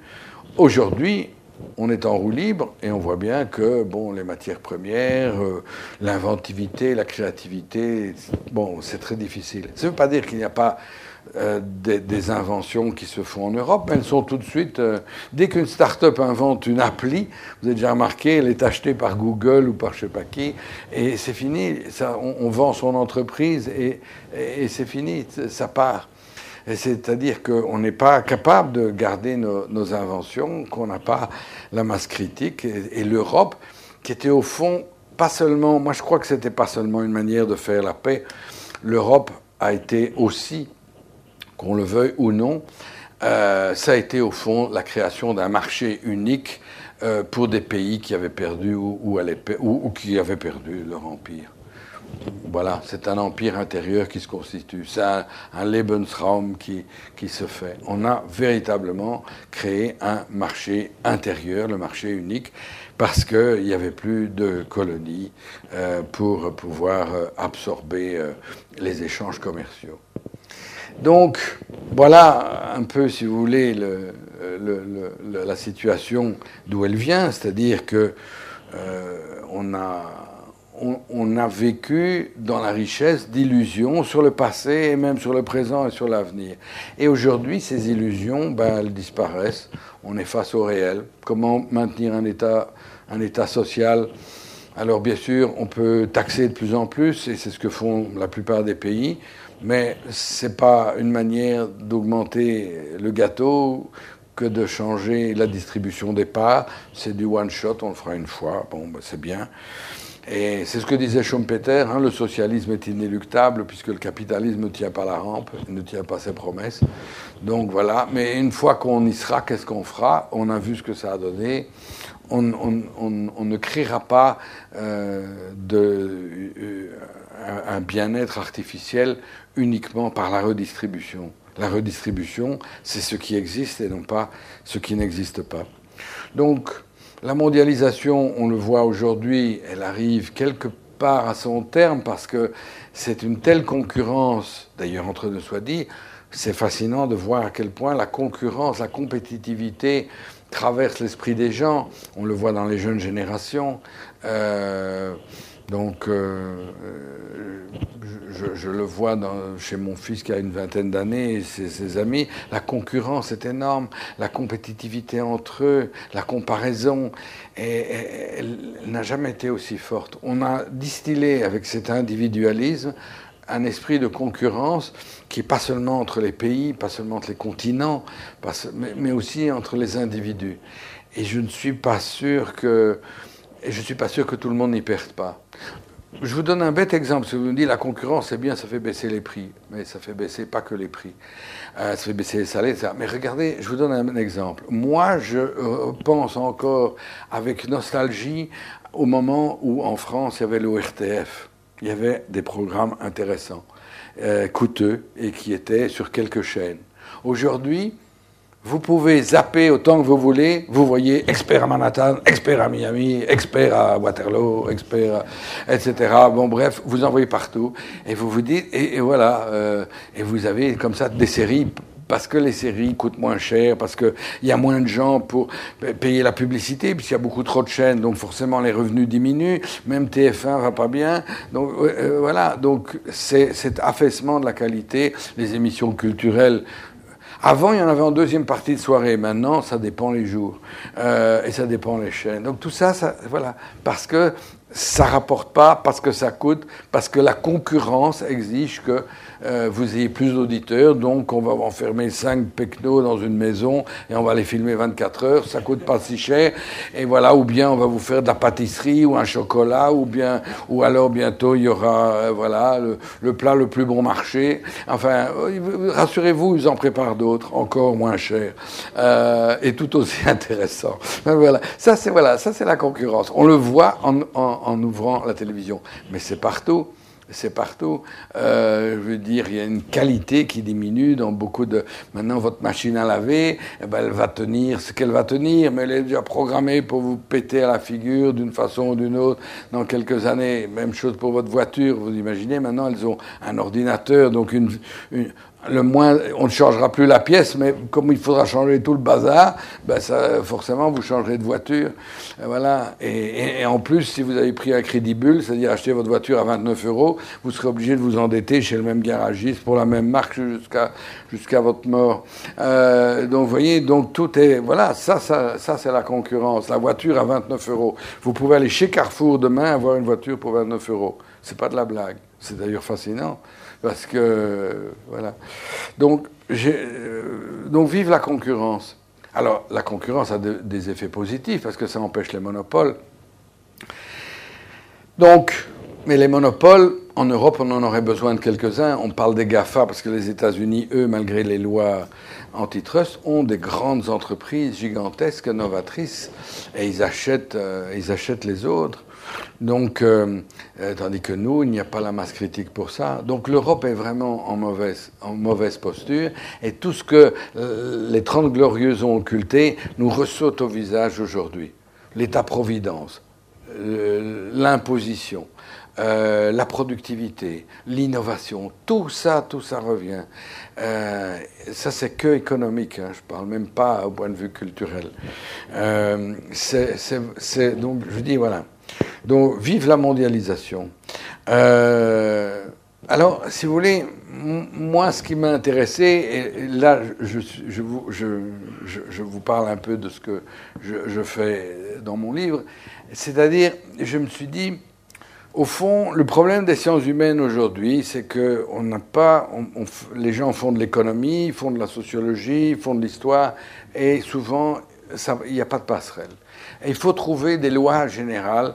Aujourd'hui, on est en roue libre et on voit bien que bon, les matières premières, euh, l'inventivité, la créativité, bon, c'est très difficile. Ça ne veut pas dire qu'il n'y a pas euh, des, inventions qui se font en Europe, mais elles sont tout de suite. Euh, dès qu'une start-up invente une appli, vous avez déjà remarqué, elle est achetée par Google ou par je sais pas qui, et c'est fini. Ça, on, vend son entreprise et, et, c'est fini, ça part. C'est-à-dire qu'on n'est pas capable de garder nos, inventions, qu'on n'a pas la masse critique. Et, l'Europe, qui était au fond pas seulement, moi je crois que c'était pas seulement une manière de faire la paix. L'Europe a été aussi qu'on le veuille ou non, euh, ça a été au fond la création d'un marché unique euh, pour des pays qui avaient perdu ou, qui avaient perdu leur empire. Voilà, c'est un empire intérieur qui se constitue. C'est un, Lebensraum qui, qui se fait. On a véritablement créé un marché intérieur, le marché unique, parce qu'il n'y avait plus de colonies euh, pour pouvoir euh, absorber euh, les échanges commerciaux. Donc, voilà un peu, si vous voulez, le, la situation d'où elle vient, c'est-à-dire que on a on, a vécu dans la richesse d'illusions sur le passé et même sur le présent et sur l'avenir. Et aujourd'hui, ces illusions, ben, elles disparaissent. On est face au réel. Comment maintenir un état, un état social? Alors bien sûr, on peut taxer de plus en plus, et c'est ce que font la plupart des pays, mais ce n'est pas une manière d'augmenter le gâteau que de changer la distribution des parts. C'est du one shot, on le fera une fois, bon, ben, c'est bien. Et c'est ce que disait Schumpeter, hein, le socialisme est inéluctable puisque le capitalisme ne tient pas la rampe, ne tient pas ses promesses. Donc voilà, mais une fois qu'on y sera, qu'est-ce qu'on fera? On a vu ce que ça a donné. On, ne créera pas euh, de, euh, un bien-être artificiel uniquement par la redistribution. La redistribution, c'est ce qui existe et non pas ce qui n'existe pas. Donc, la mondialisation, on le voit aujourd'hui, elle arrive quelque part à son terme parce que c'est une telle concurrence, d'ailleurs entre nous soit dit, c'est fascinant de voir à quel point la concurrence, la compétitivité traverse l'esprit des gens. On le voit dans les jeunes générations. Euh, donc, euh, je, le vois chez mon fils qui a une vingtaine d'années et ses, amis. La concurrence est énorme, la compétitivité entre eux, la comparaison, elle n'a jamais été aussi forte. On a distillé avec cet individualisme un esprit de concurrence qui n'est pas seulement entre les pays, pas seulement entre les continents, mais aussi entre les individus. Et je ne suis pas sûr que tout le monde n'y perde pas. Je vous donne un bête exemple. Si vous me dites la concurrence, c'est bien, ça fait baisser les prix. Mais ça fait baisser pas que les prix. Euh, ça fait baisser les salaires, etc. Mais regardez, je vous donne un exemple. Moi, je euh, pense encore avec nostalgie au moment où en France, il y avait l'ORTF. Il y avait des programmes intéressants, euh, coûteux, et qui étaient sur quelques chaînes. Aujourd'hui, vous pouvez zapper autant que vous voulez. Vous voyez expert à Manhattan, expert à Miami, expert à Waterloo, expert, etc. Bon, bref, vous en voyez partout. Et vous vous dites, et, voilà, euh, et vous avez comme ça des séries parce que les séries coûtent moins cher, parce qu'il y a moins de gens pour payer la publicité, puisqu'il y a beaucoup trop de chaînes, donc forcément les revenus diminuent, même TF1 va pas bien. Donc euh, voilà, donc c'est cet affaissement de la qualité, les émissions culturelles avant, il y en avait en deuxième partie de soirée. Maintenant, ça dépend les jours. Euh, et ça dépend les chaînes. Donc tout ça, ça voilà. Parce que ça rapporte pas, parce que ça coûte, parce que la concurrence exige que euh, vous ayez plus d'auditeurs, donc on va enfermer cinq pecnos dans une maison et on va les filmer 24 heures, ça coûte pas si cher, et voilà, ou bien on va vous faire de la pâtisserie ou un chocolat, ou bien, ou alors bientôt il y aura, euh, voilà, le, plat le plus bon marché. Enfin, euh, rassurez-vous, ils en préparent d'autres, encore moins chers, et tout aussi intéressants. voilà, ça c'est voilà, ça c'est la concurrence. On le voit en ouvrant la télévision, mais c'est partout c'est partout. Euh, je veux dire, il y a une qualité qui diminue dans beaucoup de. Maintenant, votre machine à laver, eh ben, elle va tenir ce qu'elle va tenir, mais elle est déjà programmée pour vous péter à la figure d'une façon ou d'une autre dans quelques années. Même chose pour votre voiture. Vous imaginez, maintenant, elles ont un ordinateur, donc une, le moins, on ne changera plus la pièce, mais comme il faudra changer tout le bazar, ben ça, forcément, vous changerez de voiture. Voilà. Et, en plus, si vous avez pris un crédit bulle, c'est-à-dire acheter votre voiture à 29 euros, vous serez obligé de vous endetter chez le même garagiste pour la même marque jusqu'à jusqu'à votre mort. Euh, donc, vous voyez, donc tout est, voilà, ça, ça, ça c'est la concurrence. La voiture à 29 euros. Vous pouvez aller chez Carrefour demain avoir une voiture pour 29 euros. C'est pas de la blague. C'est d'ailleurs fascinant. Parce que, voilà. Donc, euh, donc vive la concurrence. Alors, la concurrence a des effets positifs parce que ça empêche les monopoles. Donc, mais les monopoles, en Europe, on en aurait besoin de quelques-uns. On parle des GAFA parce que les États-Unis, eux, malgré les lois antitrust, ont des grandes entreprises gigantesques, novatrices, et ils achètent, euh, ils achètent les autres. Donc, euh, euh, tandis que nous, il n'y a pas la masse critique pour ça. Donc l'Europe est vraiment en mauvaise, posture, et tout ce que les Trente Glorieuses ont occulté nous ressaute au visage aujourd'hui. L'État-providence, l'imposition, euh, la productivité, l'innovation, tout ça, tout ça revient. Euh, ça, c'est que économique, hein, je ne parle même pas au point de vue culturel. Euh, donc, je dis, voilà. Donc, vive la mondialisation. alors, si vous voulez, moi, ce qui m'a intéressé, et là, je, je, vous, je, je, vous, parle un peu de ce que je, fais dans mon livre, c'est-à-dire, je me suis dit, au fond, le problème des sciences humaines aujourd'hui, c'est que on n'a pas, les gens font de l'économie, font de la sociologie, font de l'histoire, et souvent, il n'y a pas de passerelle. il faut trouver des lois générales.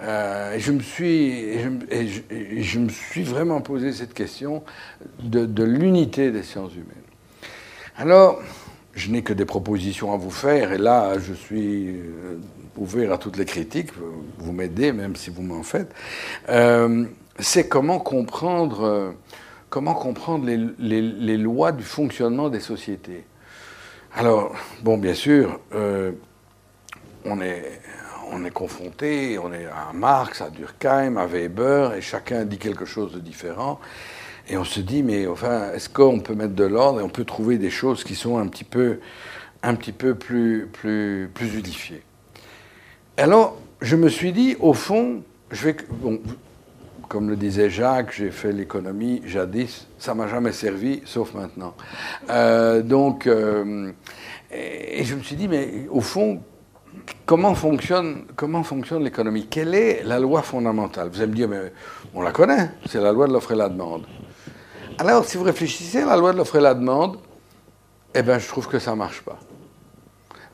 Euh, je me suis, je, me suis vraiment posé cette question de, l'unité des sciences humaines. Alors, je n'ai que des propositions à vous faire, et là, je suis euh, ouvert à toutes les critiques, vous m'aidez même si vous m'en faites, euh, c'est comment comprendre, comment comprendre les, lois du fonctionnement des sociétés. Alors, bon, bien sûr, euh, on est, on est confronté, on est à Marx, à Durkheim, à Weber, et chacun dit quelque chose de différent. Et on se dit, mais enfin, est-ce qu'on peut mettre de l'ordre et on peut trouver des choses qui sont un petit peu, un petit peu plus, plus, plus unifiées alors, je me suis dit, au fond, je vais. Comme le disait Jacques, j'ai fait l'économie jadis, ça m'a jamais servi, sauf maintenant. Euh, donc, euh, et je me suis dit, mais au fond, comment fonctionne, comment fonctionne l'économie? Quelle est la loi fondamentale? Vous allez me dire, mais on la connaît, c'est la loi de l'offre et la demande. Alors, si vous réfléchissez à la loi de l'offre et la demande, eh bien, je trouve que ça ne marche pas.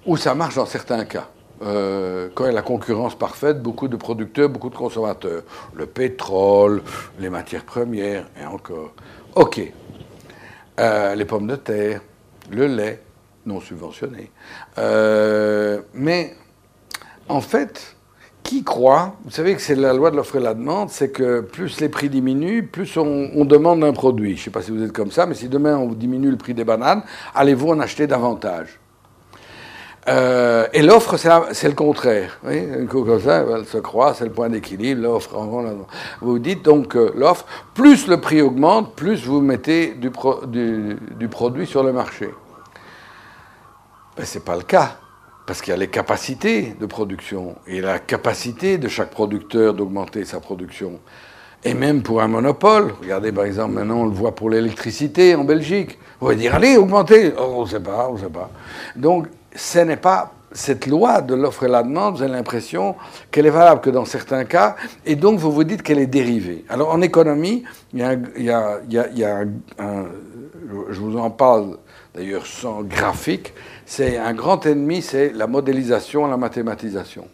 Ou ça marche dans certains cas. Euh, quand il y a la concurrence parfaite, beaucoup de producteurs, beaucoup de consommateurs. Le pétrole, les matières premières, et encore. OK. Euh, les pommes de terre, le lait, non subventionné. Euh, mais, en fait, qui croit, vous savez que c'est la loi de l'offre et la demande, c'est que plus les prix diminuent, plus on, on demande un produit. Je ne sais pas si vous êtes comme ça, mais si demain on diminue le prix des bananes, allez-vous en acheter davantage? Euh, et l'offre, c'est le contraire. Oui comme ça, elle se croit, c'est le point d'équilibre, l'offre. Vous dites donc que l'offre, plus le prix augmente, plus vous mettez du, du, produit sur le marché. Ben, ce n'est pas le cas, parce qu'il y a les capacités de production et la capacité de chaque producteur d'augmenter sa production. Et même pour un monopole, regardez par exemple, maintenant on le voit pour l'électricité en Belgique. Vous allez dire, allez, augmentez. Oh, on ne sait pas, on ne sait pas. Donc, ce n'est pas cette loi de l'offre et la demande, vous avez l'impression qu'elle est valable que dans certains cas, et donc vous vous dites qu'elle est dérivée. Alors en économie, il y a, un, je vous en parle d'ailleurs sans graphique, c'est un grand ennemi, c'est la modélisation, la mathématisation.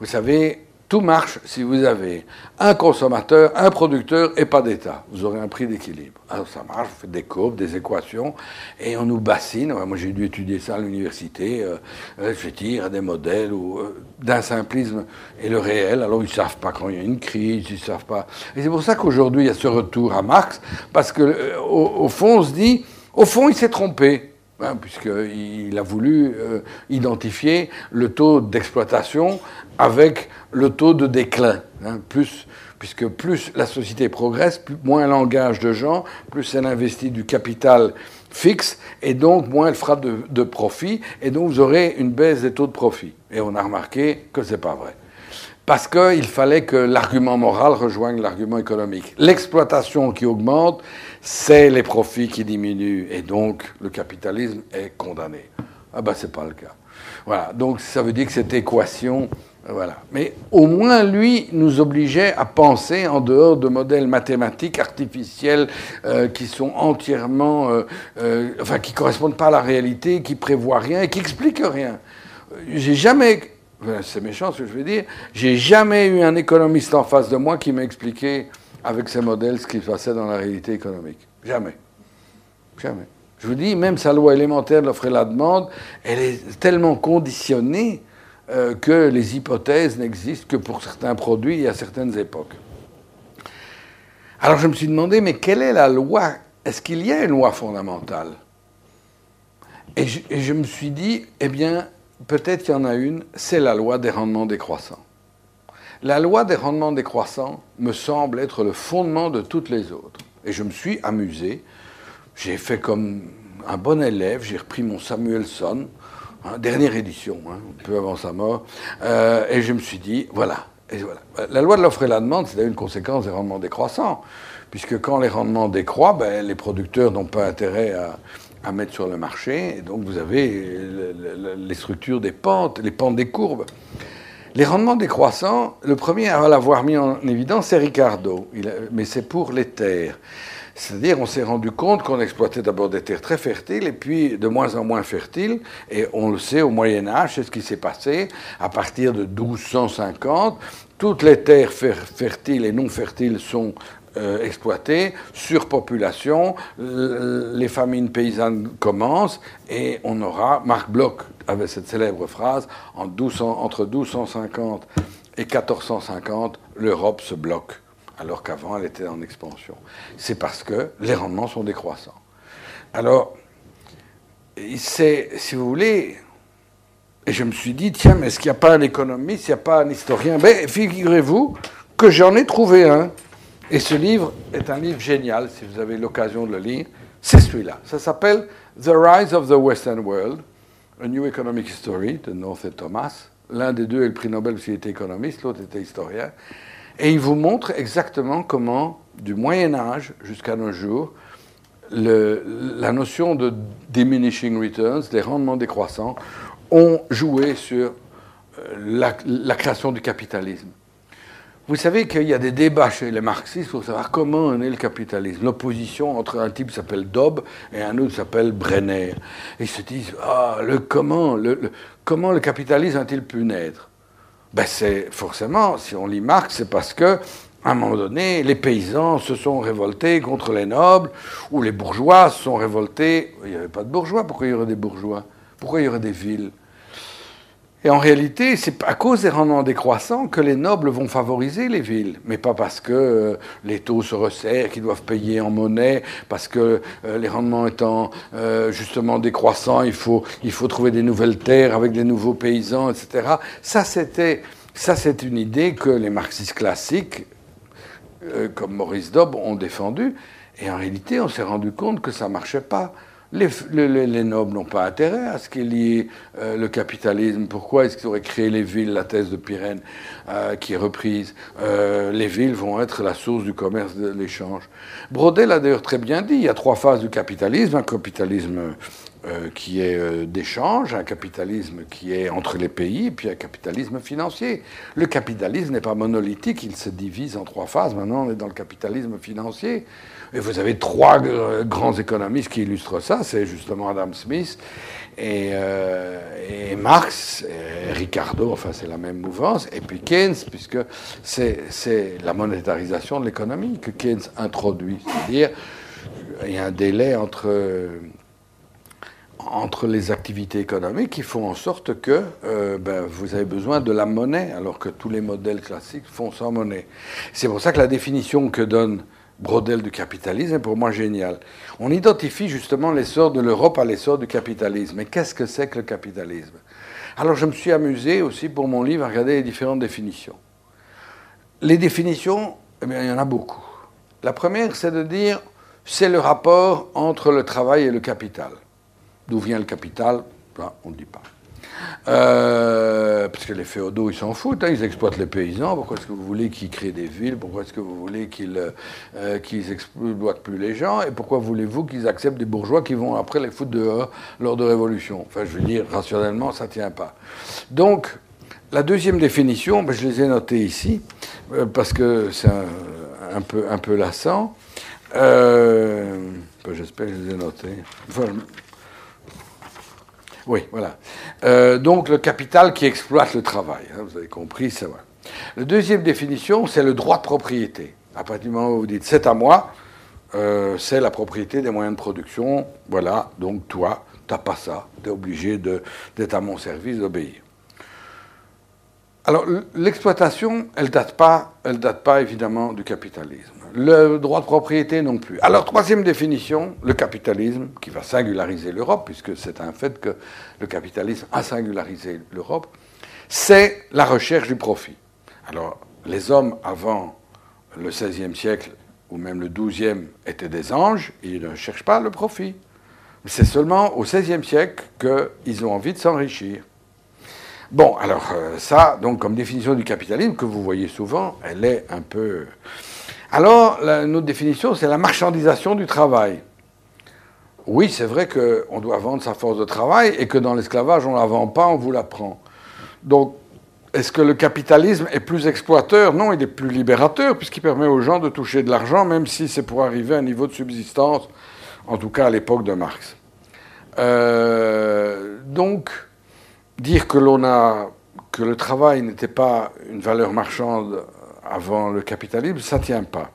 Vous savez, tout marche si vous avez un consommateur, un producteur et pas d'État. Vous aurez un prix d'équilibre. Alors ça marche, vous faites des courbes, des équations, et on nous bassine. Moi j'ai dû étudier ça à l'université, euh, réfléchir à des modèles euh, d'un simplisme et le réel. Alors ils ne savent pas quand il y a une crise, ils ne savent pas. Et c'est pour ça qu'aujourd'hui il y a ce retour à Marx, parce que euh, au, fond on se dit, au fond il s'est trompé. Hein, puisqu'il a voulu identifier le taux d'exploitation avec le taux de déclin. Hein, puisque plus la société progresse, plus, moins elle engage de gens, plus elle investit du capital fixe, et donc moins elle fera de, de profit, et donc vous aurez une baisse des taux de profit. Et on a remarqué que ce n'est pas vrai. Parce qu'il fallait que l'argument moral rejoigne l'argument économique. L'exploitation qui augmente, c'est les profits qui diminuent, et donc le capitalisme est condamné. Ah ben c'est pas le cas. Voilà, donc ça veut dire que cette équation voilà. Mais au moins, lui nous obligeait à penser en dehors de modèles mathématiques artificiels euh, qui sont entièrement, euh, euh, enfin, qui correspondent pas à la réalité, qui prévoient rien et qui expliquent rien. J'ai jamais c'est méchant ce que je veux dire, j'ai jamais eu un économiste en face de moi qui m'a expliqué avec ses modèles ce qui se passait dans la réalité économique. Jamais. Jamais. Je vous dis, même sa loi élémentaire de l'offre et la demande, elle est tellement conditionnée euh, que les hypothèses n'existent que pour certains produits et à certaines époques. Alors je me suis demandé, mais quelle est la loi? Est-ce qu'il y a une loi fondamentale? Et je, me suis dit, eh bien, peut-être qu'il y en a une, c'est la loi des rendements décroissants. La loi des rendements décroissants me semble être le fondement de toutes les autres. Et je me suis amusé. J'ai fait comme un bon élève, j'ai repris mon Samuelson, hein, dernière édition, hein, un peu avant sa mort, euh, et je me suis dit, voilà. La loi de l'offre et la demande, c'est une conséquence des rendements décroissants, puisque quand les rendements décroissent, ben, les producteurs n'ont pas intérêt à, à mettre sur le marché. Et donc vous avez les structures des pentes, les pentes des courbes. Les rendements décroissants, le premier à l'avoir mis en évidence, c'est Ricardo, mais c'est pour les terres. C'est-à-dire, on s'est rendu compte qu'on exploitait d'abord des terres très fertiles et puis de moins en moins fertiles. Et on le sait, au Moyen Âge, c'est ce qui s'est passé. À partir de 1250, toutes les terres fertiles et non fertiles sont euh, exploitées, surpopulation, les famines paysannes commencent et on aura, Marc Bloch avait cette célèbre phrase, en entre 1250 et 1450, l'Europe se bloque, alors qu'avant elle était en expansion. C'est parce que les rendements sont décroissants. Alors, c'est, si vous voulez, et je me suis dit, tiens, mais est-ce qu'il n'y a pas un économiste, il n'y a pas un historien? Ben, figurez-vous que j'en ai trouvé un. Et ce livre est un livre génial, si vous avez l'occasion de le lire. C'est celui-là. Ça s'appelle The Rise of the Western World, A New Economic History de North et Thomas. L'un des deux est le prix Nobel parce qu'il était économiste, l'autre était historien. Et il vous montre exactement comment, du Moyen Âge jusqu'à nos jours, la notion de diminishing returns, des rendements décroissants, ont joué sur euh, la création du capitalisme. Vous savez qu'il y a des débats chez les marxistes pour savoir comment est le capitalisme. L'opposition entre un type s'appelle Dobb et un autre s'appelle Brenner. ils se disent ah, le comment, le, comment le capitalisme a-t-il pu naître? Ben c'est forcément, si on lit Marx, c'est parce que à un moment donné, les paysans se sont révoltés contre les nobles, ou les bourgeois se sont révoltés. Il n'y avait pas de bourgeois, pourquoi il y aurait des bourgeois? Pourquoi il y aurait des villes? Et en réalité, c'est à cause des rendements décroissants que les nobles vont favoriser les villes, mais pas parce que euh, les taux se resserrent, qu'ils doivent payer en monnaie, parce que euh, les rendements étant euh, justement décroissants, il faut, il faut trouver des nouvelles terres avec des nouveaux paysans, etc. Ça, c'était, ça, c'est une idée que les marxistes classiques, comme Maurice Dobb, ont défendue. Et en réalité, on s'est rendu compte que ça marchait pas. Les, nobles n'ont pas intérêt à ce qu'il y ait euh, le capitalisme. Pourquoi est-ce qu'ils auraient créé les villes La thèse de Pyrène euh, qui est reprise? Euh, les villes vont être la source du commerce, de l'échange. Brodel a d'ailleurs très bien dit, il y a trois phases du capitalisme. Un capitalisme qui est d'échange, un capitalisme qui est entre les pays, puis un capitalisme financier. Le capitalisme n'est pas monolithique, il se divise en trois phases. Maintenant, on est dans le capitalisme financier. Et vous avez trois grands économistes qui illustrent ça, c'est justement Adam Smith et, euh, Marx, Ricardo, enfin c'est la même mouvance, et puis Keynes, puisque c'est la monétarisation de l'économie que Keynes introduit. C'est-à-dire, il y a un délai entre, entre les activités économiques qui font en sorte que euh, ben, vous avez besoin de la monnaie, alors que tous les modèles classiques font sans monnaie. C'est pour ça que la définition que donne Brodel du capitalisme est pour moi génial. On identifie justement l'essor de l'Europe à l'essor du capitalisme. Mais qu'est-ce que c'est que le capitalisme? Alors je me suis amusé aussi pour mon livre à regarder les différentes définitions. Les définitions, eh il y en a beaucoup. La première, c'est de dire c'est le rapport entre le travail et le capital. D'où vient le capital? On ne dit pas. Euh, parce que les féodaux, ils s'en foutent, hein, ils exploitent les paysans. Pourquoi est-ce que vous voulez qu'ils créent des villes? Pourquoi est-ce que vous voulez qu'ils euh, exploitent plus les gens? Et pourquoi voulez-vous qu'ils acceptent des bourgeois qui vont après les foutre dehors lors de révolution Enfin, je veux dire, rationnellement, ça ne tient pas. Donc, la deuxième définition, ben, je les ai notées ici, euh, parce que c'est un, peu, un peu lassant. Ben, j'espère que je les ai notées. Oui, voilà. Euh, donc le capital qui exploite le travail. Hein, vous avez compris, c'est vrai. La deuxième définition, c'est le droit de propriété. À partir du moment où vous dites c'est à moi, euh, c'est la propriété des moyens de production. Voilà, donc toi, tu n'as pas ça. Tu es obligé d'être à mon service, d'obéir. Alors, l'exploitation, elle date, pas, elle date pas évidemment du capitalisme. Le droit de propriété non plus. Alors, troisième définition, le capitalisme, qui va singulariser l'Europe, puisque c'est un fait que le capitalisme a singularisé l'Europe, c'est la recherche du profit. Alors, les hommes avant le XVIe siècle, ou même le XIIe, étaient des anges, ils ne cherchent pas le profit. C'est seulement au XVIe siècle qu'ils ont envie de s'enrichir. Bon, alors euh, ça, donc comme définition du capitalisme que vous voyez souvent, elle est un peu. Alors, autre définition, c'est la marchandisation du travail. Oui, c'est vrai qu'on doit vendre sa force de travail et que dans l'esclavage, on ne la vend pas, on vous la prend. Donc, est-ce que le capitalisme est plus exploiteur? Non, il est plus libérateur, puisqu'il permet aux gens de toucher de l'argent, même si c'est pour arriver à un niveau de subsistance, en tout cas à l'époque de Marx. Euh, donc, dire que l'on a que le travail n'était pas une valeur marchande avant le capitalisme, ça ne tient pas.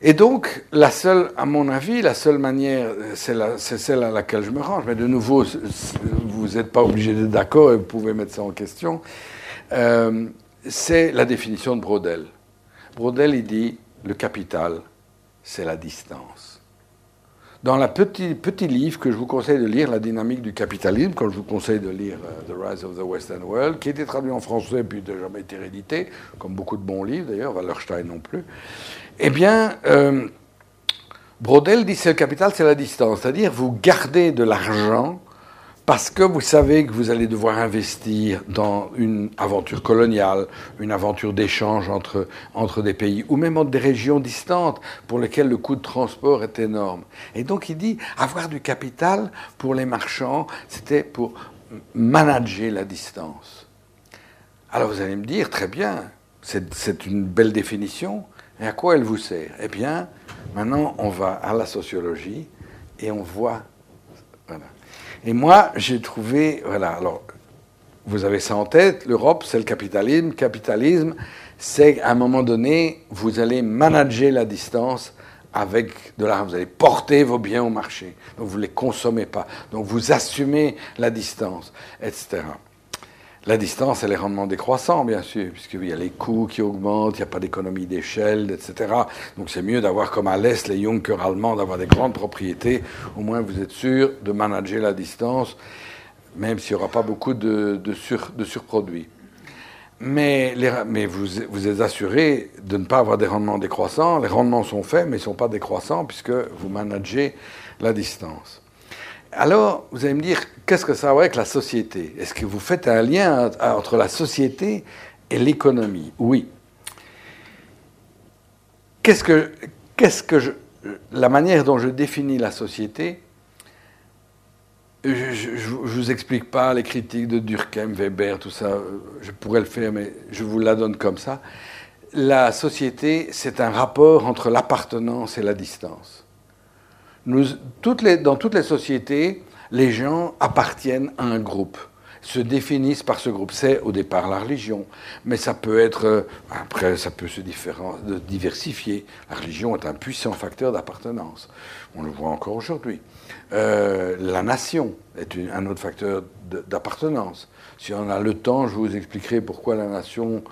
Et donc, la seule, à mon avis, la seule manière, c'est celle à laquelle je me range, mais de nouveau, vous n'êtes pas obligé d'être d'accord et vous pouvez mettre ça en question, euh, c'est la définition de Brodel. Brodel, il dit, le capital, c'est la distance. Dans le petit, petit livre que je vous conseille de lire, La dynamique du capitalisme, comme je vous conseille de lire euh, The Rise of the Western World, qui a été traduit en français puis n'a jamais été réédité, comme beaucoup de bons livres d'ailleurs, Wallerstein non plus, eh bien, euh, Brodel dit que le capital, c'est la distance. C'est-à-dire, vous gardez de l'argent parce que vous savez que vous allez devoir investir dans une aventure coloniale, une aventure d'échange entre, entre des pays, ou même entre des régions distantes pour lesquelles le coût de transport est énorme. Et donc il dit, avoir du capital pour les marchands, c'était pour manager la distance. Alors vous allez me dire, très bien, c'est une belle définition, et à quoi elle vous sert? Eh bien, maintenant on va à la sociologie et on voit... Et moi, j'ai trouvé, voilà, alors, vous avez ça en tête, l'Europe, c'est le capitalisme. Capitalisme, c'est à un moment donné, vous allez manager la distance avec de l'argent. Vous allez porter vos biens au marché. Donc vous ne les consommez pas. Donc vous assumez la distance, etc. La distance, elle est rendement décroissant, bien sûr, puisqu'il y a les coûts qui augmentent, il n'y a pas d'économie d'échelle, etc. Donc c'est mieux d'avoir comme à l'Est les Juncker allemands, d'avoir des grandes propriétés. Au moins vous êtes sûr de manager la distance, même s'il n'y aura pas beaucoup de, surproduits. Mais, mais vous, vous, êtes assuré de ne pas avoir des rendements décroissants. Les rendements sont faits, mais ils ne sont pas décroissants puisque vous managez la distance. Alors, vous allez me dire, qu'est-ce que ça a avec la société? Est-ce que vous faites un lien entre la société et l'économie? Oui. Qu'est-ce que, la manière dont je définis la société, je ne vous explique pas les critiques de Durkheim, Weber, tout ça, je pourrais le faire, mais je vous la donne comme ça. La société, c'est un rapport entre l'appartenance et la distance dans toutes les sociétés, les gens appartiennent à un groupe, se définissent par ce groupe. C'est au départ la religion, mais ça peut être, euh, après, ça peut se diversifier. La religion est un puissant facteur d'appartenance. On le voit encore aujourd'hui. Euh, la nation est un autre facteur d'appartenance. Si on a le temps, je vous expliquerai pourquoi la nation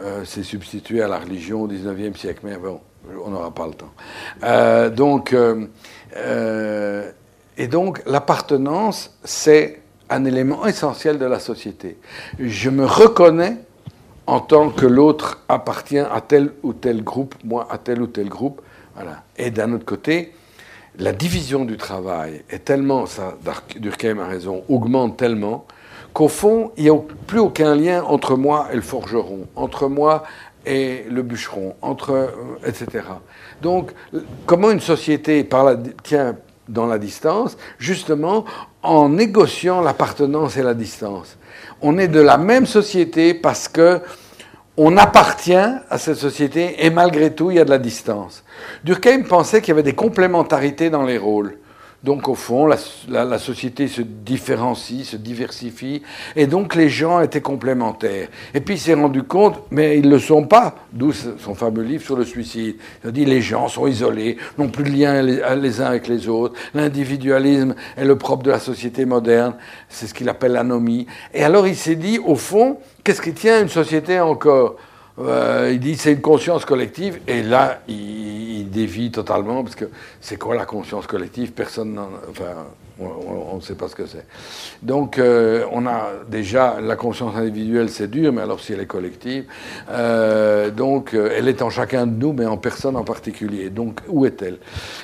euh, s'est substituée à la religion au XIXe siècle. Mais bon, on n'aura pas le temps. donc, euh, et donc, l'appartenance, c'est un élément essentiel de la société. Je me reconnais en tant que l'autre appartient à tel ou tel groupe, moi à tel ou tel groupe. Voilà. Et d'un autre côté, la division du travail est tellement, ça, Durkheim a raison, augmente tellement qu'au fond, il n'y a plus aucun lien entre moi et le forgeron, entre moi et le bûcheron, entre, euh, etc. Donc, comment une société tient dans la distance Justement, en négociant l'appartenance et la distance. On est de la même société parce que on appartient à cette société et malgré tout, il y a de la distance. Durkheim pensait qu'il y avait des complémentarités dans les rôles. Donc au fond, la, société se différencie, se diversifie, et donc les gens étaient complémentaires. Et puis il s'est rendu compte, mais ils ne le sont pas, d'où son fameux livre sur le suicide. Il dit les gens sont isolés, n'ont plus de lien les, uns avec les autres, l'individualisme est le propre de la société moderne, c'est ce qu'il appelle l'anomie. Et alors il s'est dit, au fond, qu'est-ce qui tient une société encore? Euh, il dit c'est une conscience collective, et là, il, dévie totalement, parce que c'est quoi la conscience collective? Personne n'en. Enfin, on ne sait pas ce que c'est. Donc, euh, on a déjà la conscience individuelle, c'est dur, mais alors si elle est collective, euh, donc euh, elle est en chacun de nous, mais en personne en particulier. Donc, où est-elle?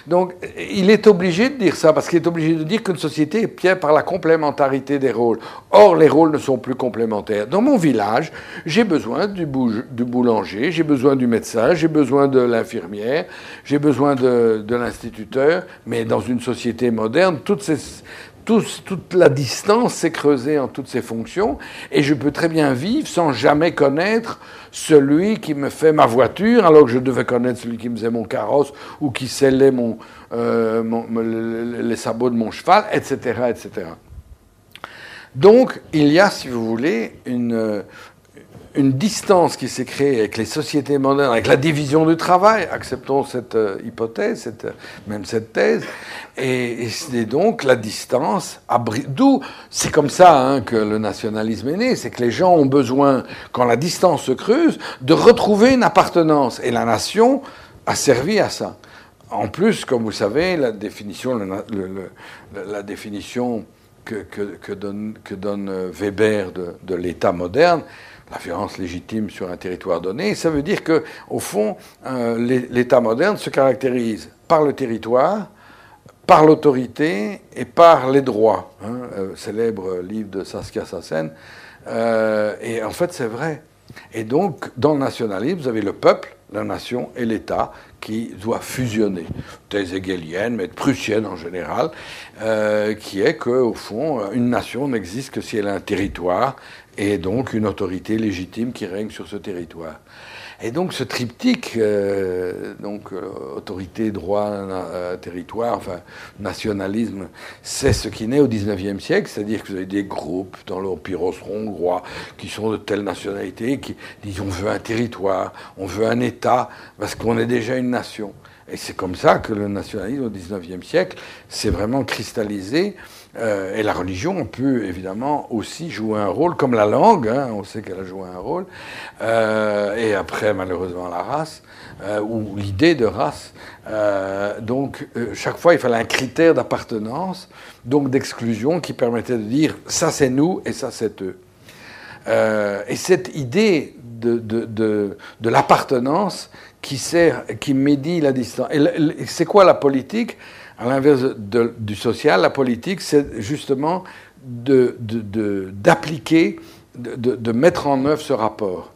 Donc, il est obligé de dire ça, parce qu'il est obligé de dire qu'une société est pied par la complémentarité des rôles. Or, les rôles ne sont plus complémentaires. Dans mon village, j'ai besoin du, du boulanger, j'ai besoin du médecin, j'ai besoin de l'infirmière, j'ai besoin de, de l'instituteur, mais dans une société moderne, toutes ces toute la distance s'est creusée en toutes ses fonctions, et je peux très bien vivre sans jamais connaître celui qui me fait ma voiture, alors que je devais connaître celui qui me faisait mon carrosse, ou qui scellait euh, les sabots de mon cheval, etc., etc. Donc, il y a, si vous voulez, une, une distance qui s'est créée avec les sociétés modernes, avec la division du travail, acceptons cette euh, hypothèse, cette, même cette thèse, et, c'est donc la distance, d'où c'est comme ça hein, que le nationalisme est né, c'est que les gens ont besoin, quand la distance se creuse, de retrouver une appartenance, et la nation a servi à ça. En plus, comme vous savez, la définition, la définition que, donne, donne, Weber de l'État moderne, la violence légitime sur un territoire donné. Ça veut dire que, au fond, euh, l'État moderne se caractérise par le territoire, par l'autorité et par les droits. Hein, euh, célèbre livre de Saskia Sassen. Euh, et en fait, c'est vrai. Et donc, dans le nationalisme, vous avez le peuple, la nation et l'État qui doivent fusionner. Thèse hegelienne, mais prussienne en général, qui est qu'au fond, une nation n'existe que si elle a un territoire et donc une autorité légitime qui règne sur ce territoire. Et donc ce triptyque, euh, donc euh, autorité, droit, euh, territoire, enfin nationalisme, c'est ce qui naît au XIXe siècle, c'est-à-dire que vous avez des groupes dans l'Empire austro-hongrois qui sont de telle nationalité, qui disent on veut un territoire, on veut un État, parce qu'on est déjà une nation. Et c'est comme ça que le nationalisme au XIXe siècle s'est vraiment cristallisé euh, et la religion peut évidemment aussi jouer un rôle, comme la langue, hein, on sait qu'elle a joué un rôle, euh, et après malheureusement la race, euh, ou l'idée de race. donc chaque fois il fallait un critère d'appartenance, donc d'exclusion, qui permettait de dire ça c'est nous et ça c'est eux. et cette idée de, de, de, l'appartenance qui sert, qui médit la distance. Et c'est quoi la politique? À l'inverse du social, la politique, c'est justement d'appliquer, de, mettre en œuvre ce rapport.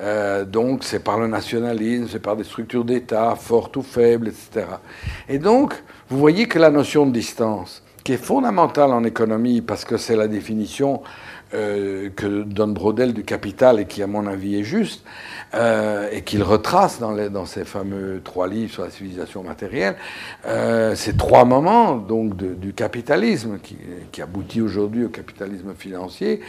Euh, donc c'est par le nationalisme, c'est par des structures d'État, fortes ou faibles, etc. Et donc, vous voyez que la notion de distance, qui est fondamentale en économie, parce que c'est la définition euh, que donne Brodel du capital et qui, à mon avis, est juste, euh, et qu'il retrace dans, les, dans ses fameux trois livres sur la civilisation matérielle, euh, ces trois moments donc du capitalisme qui, aboutit aujourd'hui au capitalisme financier,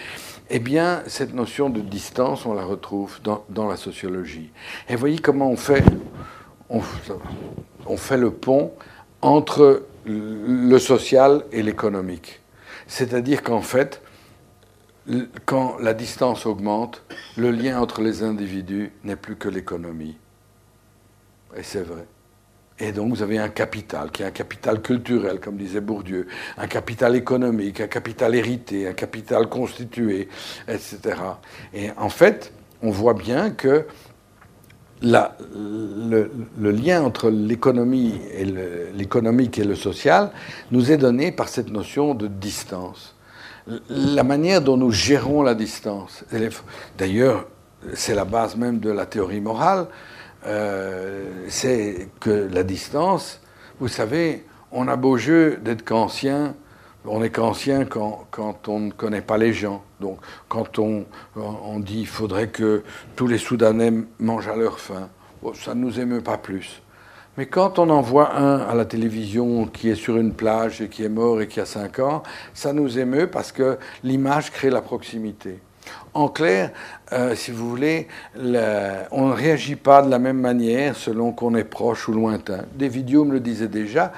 eh bien, cette notion de distance, on la retrouve dans, la sociologie. Et voyez comment on fait, on fait le pont entre le social et l'économique. C'est-à-dire qu'en fait, quand la distance augmente, le lien entre les individus n'est plus que l'économie. Et c'est vrai. Et donc vous avez un capital, qui est un capital culturel, comme disait Bourdieu, un capital économique, un capital hérité, un capital constitué, etc. Et en fait, on voit bien que le, lien entre l'économie et l'économique et le social nous est donné par cette notion de distance la manière dont nous gérons la distance. D'ailleurs, c'est la base même de la théorie morale, euh, c'est que la distance, vous savez, on a beau jeu d'être kantien, on est kantien quand, quand, on ne connaît pas les gens. Donc, quand on, on dit qu'il faudrait que tous les Soudanais mangent à leur faim, ça ne nous émeut pas plus. Mais quand on en voit un à la télévision qui est sur une plage et qui est mort et qui a 5 ans, ça nous émeut parce que l'image crée la proximité. En clair, euh, si vous voulez, on ne réagit pas de la même manière selon qu'on est proche ou lointain. Des vidéos me le disaient déjà,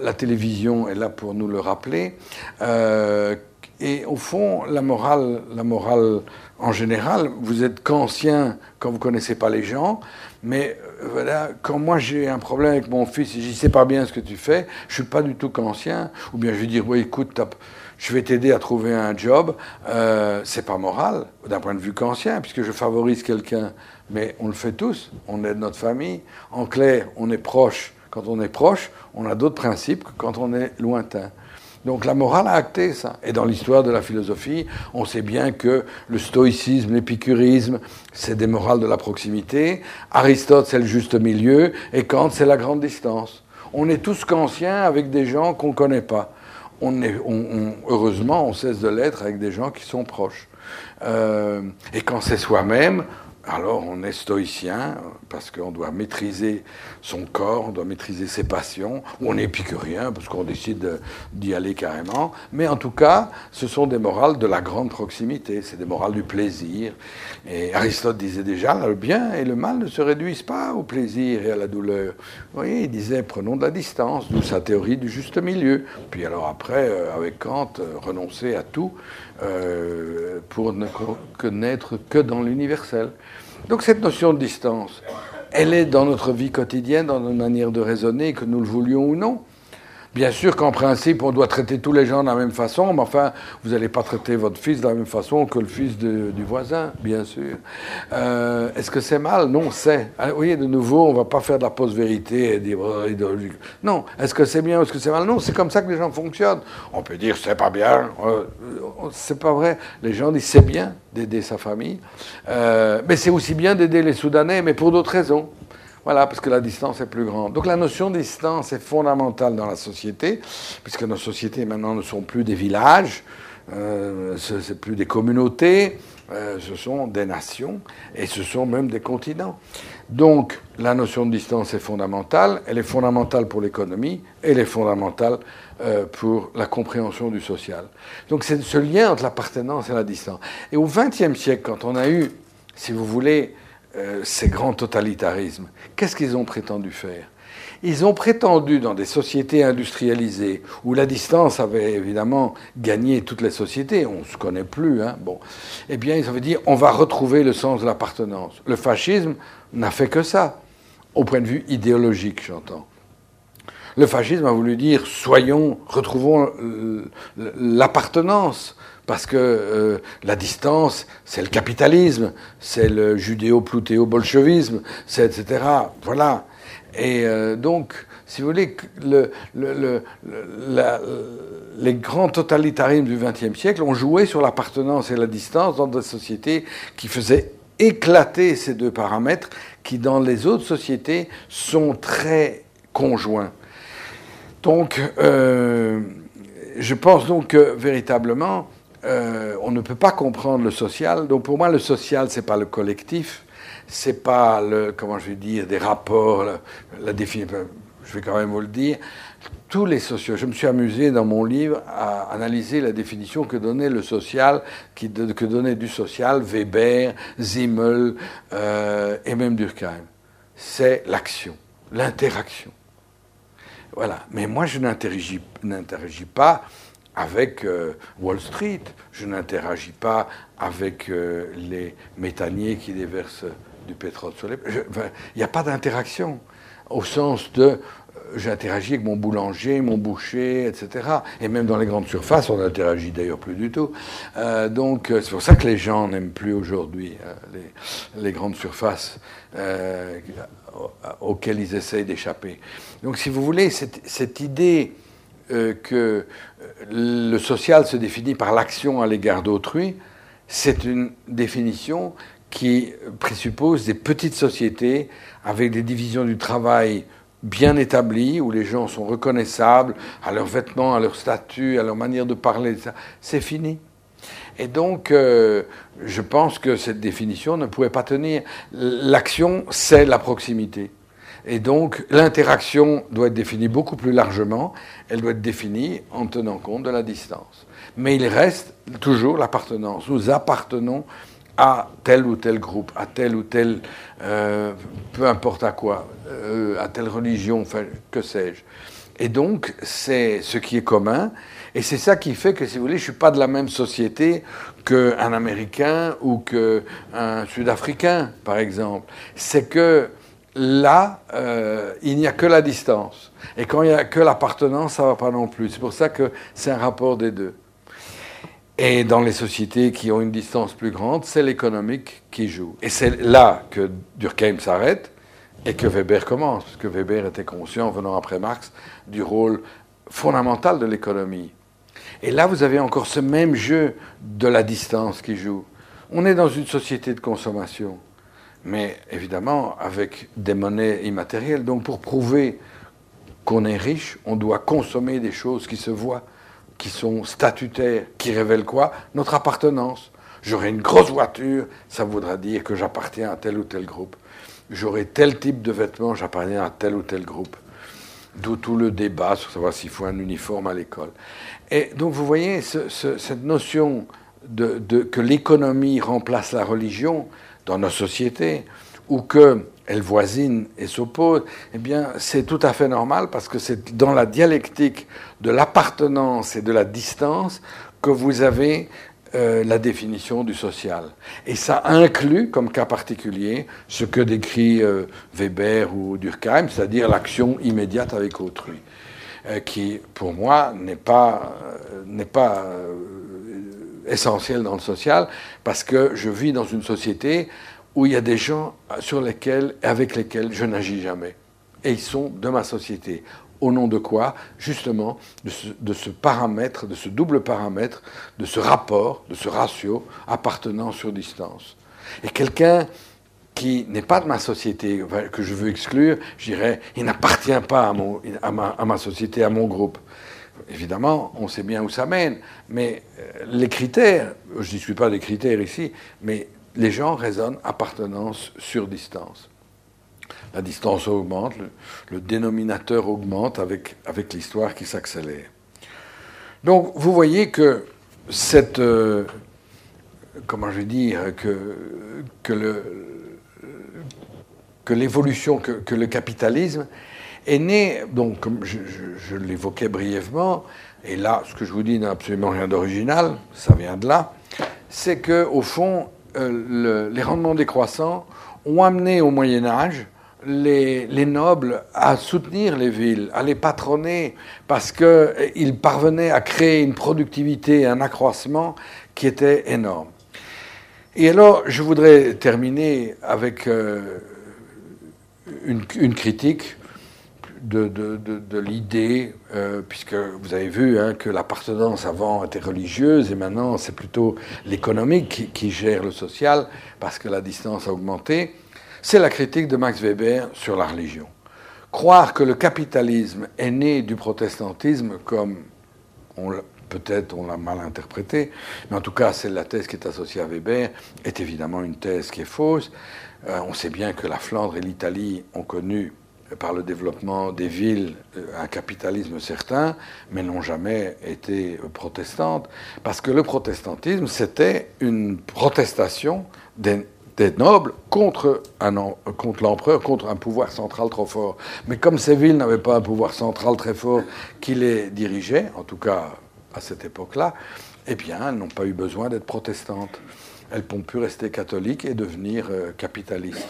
la télévision est là pour nous le rappeler. Euh, et au fond, la morale, la morale en général, vous êtes qu'ancien quand vous connaissez pas les gens, mais voilà, quand moi j'ai un problème avec mon fils et je sais pas bien ce que tu fais, je suis pas du tout qu'ancien, ou bien je vais dire, oui, écoute, je vais t'aider à trouver un job, euh, c'est pas moral d'un point de vue qu'ancien, puisque je favorise quelqu'un, mais on le fait tous, on aide notre famille, en clair, on est proche. Quand on est proche, on a d'autres principes que quand on est lointain. Donc la morale a acté ça. Et dans l'histoire de la philosophie, on sait bien que le stoïcisme, l'épicurisme, c'est des morales de la proximité. Aristote, c'est le juste milieu. Et Kant, c'est la grande distance. On est tous kantiens avec des gens qu'on ne connaît pas. On est, heureusement, on cesse de l'être avec des gens qui sont proches. Euh, et quand c'est soi-même, alors on est stoïcien parce qu'on doit maîtriser son corps, on doit maîtriser ses passions, on est épicurien parce qu'on décide d'y aller carrément. Mais en tout cas, ce sont des morales de la grande proximité, c'est des morales du plaisir. Et Aristote disait déjà, le bien et le mal ne se réduisent pas au plaisir et à la douleur. Vous voyez, il disait, prenons de la distance, d'où sa théorie du juste milieu. Puis alors après, euh, avec Kant, euh, renoncer à tout euh, pour ne connaître que dans l'universel. Donc cette notion de distance, elle est dans notre vie quotidienne, dans notre manière de raisonner, que nous le voulions ou non. Bien sûr qu'en principe, on doit traiter tous les gens de la même façon, mais enfin, vous n'allez pas traiter votre fils de la même façon que le fils du voisin, bien sûr. Euh, est-ce que c'est mal? Non, c'est. Ah, vous voyez, de nouveau, on ne va pas faire de la post-vérité idéologique. Non. Est-ce que c'est bien ou est-ce que c'est mal? Non, c'est comme ça que les gens fonctionnent. On peut dire c'est pas bien, euh, c'est pas vrai. Les gens disent c'est bien d'aider sa famille, euh, mais c'est aussi bien d'aider les Soudanais, mais pour d'autres raisons. Voilà, parce que la distance est plus grande. Donc la notion de distance est fondamentale dans la société, puisque nos sociétés maintenant ne sont plus des villages, euh, ce n'est plus des communautés, euh, ce sont des nations et ce sont même des continents. Donc la notion de distance est fondamentale, elle est fondamentale pour l'économie, elle est fondamentale euh, pour la compréhension du social. Donc c'est ce lien entre l'appartenance et la distance. Et au XXe siècle, quand on a eu, si vous voulez, euh, ces grands totalitarismes. Qu'est-ce qu'ils ont prétendu faire? Ils ont prétendu, dans des sociétés industrialisées, où la distance avait évidemment gagné toutes les sociétés, on ne se connaît plus, hein, bon, eh bien, ils avaient dit on va retrouver le sens de l'appartenance. Le fascisme n'a fait que ça, au point de vue idéologique, j'entends. Le fascisme a voulu dire soyons, retrouvons l'appartenance parce que euh, la distance, c'est le capitalisme, c'est le judéo-plutéo-bolchevisme, c'est etc. Voilà. Et euh, donc, si vous voulez, le, le, les grands totalitarismes du XXe siècle ont joué sur l'appartenance et la distance dans des sociétés qui faisaient éclater ces deux paramètres qui, dans les autres sociétés, sont très conjoints. Donc, euh, je pense donc que véritablement, euh, on ne peut pas comprendre le social. Donc pour moi, le social, c'est pas le collectif, c'est pas le, comment je vais dire, des rapports, la, définition. Je vais quand même vous le dire. Tous les sociaux. Je me suis amusé dans mon livre à analyser la définition que donnait le social, qui, que donnait du social Weber, Zimmel euh, et même Durkheim. C'est l'action, l'interaction. Voilà. Mais moi, je n'interagis pas avec euh, Wall Street, je n'interagis pas avec euh, les méthaniers qui déversent du pétrole sur les... Il n'y a pas d'interaction au sens de euh, j'interagis avec mon boulanger, mon boucher, etc. Et même dans les grandes surfaces, on n'interagit d'ailleurs plus du tout. donc c'est pour ça que les gens n'aiment plus aujourd'hui les, grandes surfaces auxquelles ils essayent d'échapper. Donc si vous voulez, cette, idée que euh, le social se définit par l'action à l'égard d'autrui, c'est une définition qui présuppose des petites sociétés avec des divisions du travail bien établies, où les gens sont reconnaissables à leurs vêtements, à leur statut, à leur manière de parler. C'est fini. Et donc, euh, je pense que cette définition ne pouvait pas tenir. L'action, c'est la proximité. Et donc, l'interaction doit être définie beaucoup plus largement. Elle doit être définie en tenant compte de la distance. Mais il reste toujours l'appartenance. Nous appartenons à tel ou tel groupe, à tel ou tel, euh, peu importe à quoi, euh, à telle religion, enfin, que sais-je. Et donc, c'est ce qui est commun. Et c'est ça qui fait que, si vous voulez, je ne suis pas de la même société qu'un Américain ou qu'un Sud-Africain, par exemple. C'est que là, euh, il n'y a que la distance. Et quand il n'y a que l'appartenance, ça ne va pas non plus. C'est pour ça que c'est un rapport des deux. Et dans les sociétés qui ont une distance plus grande, c'est l'économique qui joue. Et c'est là que Durkheim s'arrête et que Weber commence, parce que Weber était conscient, venant après Marx, du rôle fondamental de l'économie. Et là, vous avez encore ce même jeu de la distance qui joue. On est dans une société de consommation, mais évidemment avec des monnaies immatérielles. Donc pour prouver qu'on est riche, on doit consommer des choses qui se voient qui sont statutaires, qui révèlent quoi? Notre appartenance. J'aurai une grosse voiture, ça voudra dire que j'appartiens à tel ou tel groupe. J'aurai tel type de vêtements, j'appartiens à tel ou tel groupe. D'où tout le débat sur savoir s'il faut un uniforme à l'école. Et donc vous voyez, cette notion de, que l'économie remplace la religion dans nos sociétés, ou que elle voisine et s'oppose, eh bien, c'est tout à fait normal parce que c'est dans la dialectique de l'appartenance et de la distance que vous avez euh, la définition du social. Et ça inclut, comme cas particulier, ce que décrit euh, Weber ou Durkheim, c'est-à-dire l'action immédiate avec autrui, euh, qui, pour moi, n'est pas essentiel dans le social, parce que je vis dans une société où il y a des gens sur lesquels, avec lesquels je n'agis jamais. Et ils sont de ma société. Au nom de quoi? Justement, de ce, paramètre, de ce double paramètre, de ce rapport, de ce ratio appartenant sur distance. Et quelqu'un qui n'est pas de ma société, que je veux exclure, je dirais, il n'appartient pas à, mon, à, ma, à, ma, société, à mon groupe. Évidemment, on sait bien où ça mène, mais euh, les critères, je ne discute pas des critères ici, mais les gens raisonnent appartenance sur distance. La distance augmente, le, dénominateur augmente avec, l'histoire qui s'accélère. Donc vous voyez que cette, euh, comment je vais dire, que l'évolution, que, le capitalisme est né, donc comme je, l'évoquais brièvement, et là ce que je vous dis n'a absolument rien d'original, ça vient de là, c'est que au fond euh, les rendements décroissants ont amené au Moyen Âge les, nobles à soutenir les villes, à les patronner, parce qu'ils euh, parvenaient à créer une productivité, un accroissement qui était énorme. Et alors, je voudrais terminer avec euh, une, critique de, l'idée, euh, puisque vous avez vu hein, que l'appartenance avant était religieuse et maintenant c'est plutôt l'économique qui, gère le social parce que la distance a augmenté, c'est la critique de Max Weber sur la religion. Croire que le capitalisme est né du protestantisme, comme peut-être on l'a mal interprété, mais en tout cas c'est la thèse qui est associée à Weber, est évidemment une thèse qui est fausse. Euh, on sait bien que la Flandre et l'Italie ont connu par le développement des villes euh, un capitalisme certain, mais n'ont jamais été protestantes, parce que le protestantisme, c'était une protestation des, nobles contre, contre l'empereur, contre un pouvoir central trop fort. Mais comme ces villes n'avaient pas un pouvoir central très fort qui les dirigeait, en tout cas à cette époque-là, eh bien, elles n'ont pas eu besoin d'être protestantes elles ont pu rester catholiques et devenir euh, capitalistes.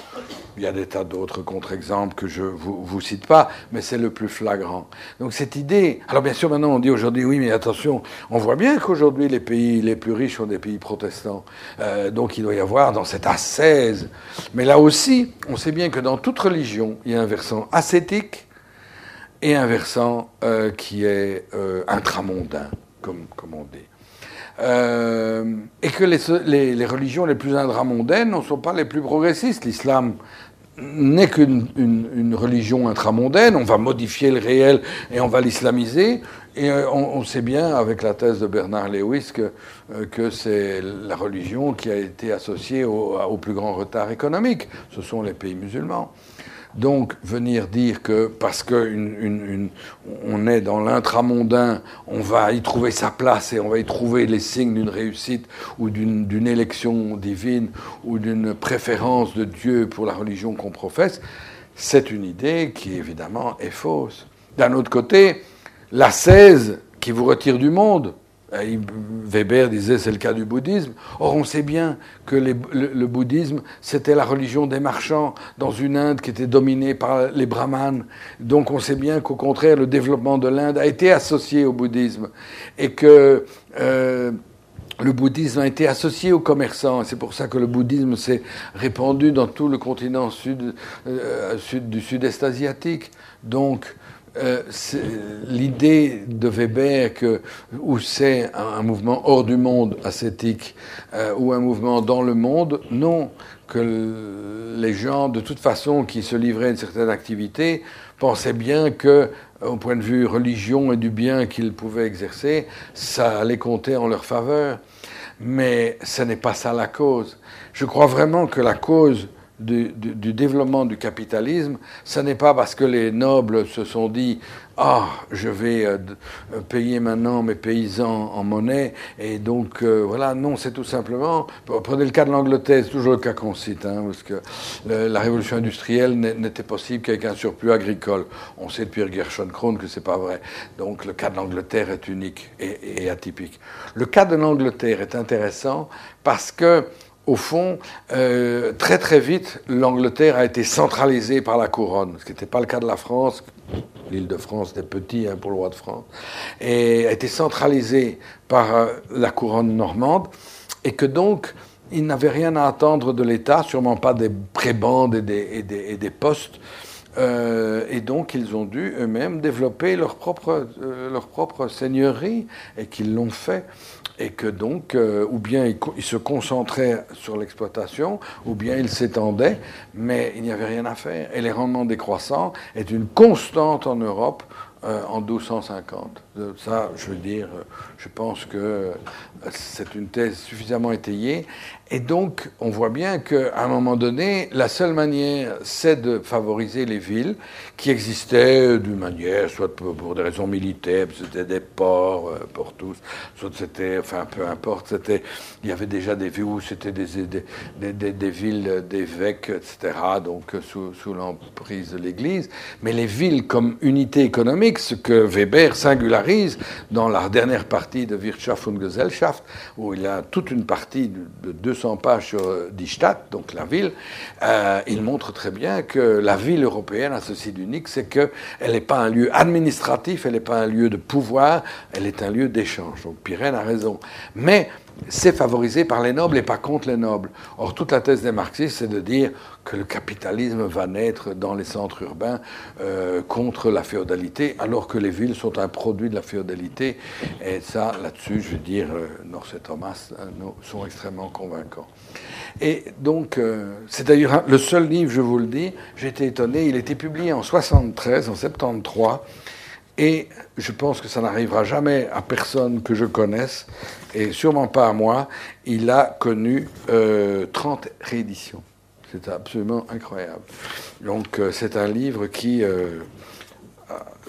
Il y a des tas d'autres contre-exemples que je ne vous, cite pas, mais c'est le plus flagrant. Donc cette idée... Alors bien sûr, maintenant on dit aujourd'hui, oui, mais attention, on voit bien qu'aujourd'hui les pays les plus riches sont des pays protestants. Euh, donc il doit y avoir dans cette ascèse. Mais là aussi, on sait bien que dans toute religion, il y a un versant ascétique et un versant euh, qui est intramondain, comme on dit. Euh, et que les, religions les plus intramondaines ne sont pas les plus progressistes. L'islam n'est qu'une une, religion intramondaine, on va modifier le réel et on va l'islamiser. Et euh, on, sait bien, avec la thèse de Bernard Lewis, que, euh, c'est la religion qui a été associée au, plus grand retard économique. Ce sont les pays musulmans. Donc venir dire que parce qu'on on est dans l'intramondain, on va y trouver sa place et on va y trouver les signes d'une réussite ou d'une élection divine ou d'une préférence de Dieu pour la religion qu'on professe, c'est une idée qui évidemment est fausse. D'un autre côté, la 16 qui vous retire du monde, Weber disait c'est le cas du bouddhisme. Or, on sait bien que le, bouddhisme, c'était la religion des marchands dans une Inde qui était dominée par les brahmanes. Donc, on sait bien qu'au contraire, le développement de l'Inde a été associé au bouddhisme et que euh, le bouddhisme a été associé aux commerçants. C'est pour ça que le bouddhisme s'est répandu dans tout le continent sud, euh, sud du sud-est asiatique. Donc, euh, l'idée de Weber que où c'est un, mouvement hors du monde ascétique euh, ou un mouvement dans le monde, non, que les gens de toute façon qui se livraient à une certaine activité pensaient bien que au point de vue religion et du bien qu'ils pouvaient exercer, ça allait compter en leur faveur. Mais ce n'est pas ça la cause. Je crois vraiment que la cause du, développement du capitalisme, ce n'est pas parce que les nobles se sont dit ah je vais euh, euh, payer maintenant mes paysans en monnaie et donc euh, voilà non c'est tout simplement prenez le cas de l'Angleterre c'est toujours le cas qu'on cite hein, parce que la révolution industrielle n'était possible qu'avec un surplus agricole. On sait depuis Gershon Krohn que c'est pas vrai. Donc le cas de l'Angleterre est unique et atypique. Le cas de l'Angleterre est intéressant parce que au fond, euh, très très vite, l'Angleterre a été centralisée par la couronne, ce qui n'était pas le cas de la France. L'île de France était petit hein, pour le roi de France, et a été centralisée par euh, la couronne normande, et que donc ils n'avaient rien à attendre de l'État, sûrement pas des prébendes et des, postes. Euh, et donc, ils ont dû eux-mêmes développer leur propre, leur propre seigneurie, et qu'ils l'ont fait et que donc, euh, ou bien il, se concentrait sur l'exploitation, ou bien il s'étendait, mais il n'y avait rien à faire. Et les rendements décroissants est une constante en Europe euh, en 1250. Ça, je veux dire, je pense que c'est une thèse suffisamment étayée. Et donc, on voit bien qu'à un moment donné, la seule manière, c'est de favoriser les villes qui existaient d'une manière, soit pour, des raisons militaires, c'était des ports euh, pour tous, soit c'était, enfin, peu importe, c'était, il y avait déjà des villes où c'était des, des, des, des, villes d'évêques, etc., donc sous, sous l'emprise de l'Église. Mais les villes comme unité économique, ce que Weber singularise dans la dernière partie de Wirtschaft und Gesellschaft, où il a toute une partie de 200 pages sur euh, Die donc la ville, euh, il montre très bien que la ville européenne a ceci d'unique, c'est qu'elle n'est pas un lieu administratif, elle n'est pas un lieu de pouvoir, elle est un lieu d'échange. Donc Pirène a raison. Mais c'est favorisé par les nobles et pas contre les nobles. Or, toute la thèse des marxistes, c'est de dire que le capitalisme va naître dans les centres urbains euh, contre la féodalité, alors que les villes sont un produit de la féodalité. Et ça, là-dessus, je veux dire, euh, et Thomas euh, sont extrêmement convaincants. Et donc, c'est d'ailleurs le seul livre, je vous le dis, j'ai été étonné, il été publié en 73, en 73. Et je pense que ça n'arrivera jamais à personne que je connaisse, et sûrement pas à moi. Il a connu 30 euh, rééditions. C'est absolument incroyable. Donc euh, c'est un livre qui... Euh,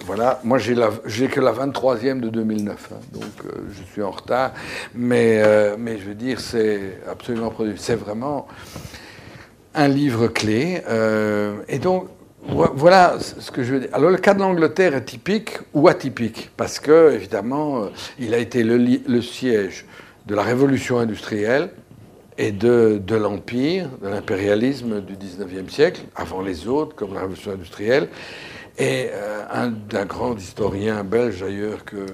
voilà, moi j'ai, que la 23e de 2009, hein, donc je suis en retard, mais, mais je veux dire, c'est absolument produit. C'est vraiment un livre clé. et donc, voilà ce que je veux dire. Alors le cas de l'Angleterre est typique ou atypique, parce que, évidemment, euh, il a été le, siège de la révolution industrielle et de, l'empire, de l'impérialisme du 19e siècle, avant les autres, comme la révolution industrielle. Et euh, un, grand historien belge d'ailleurs que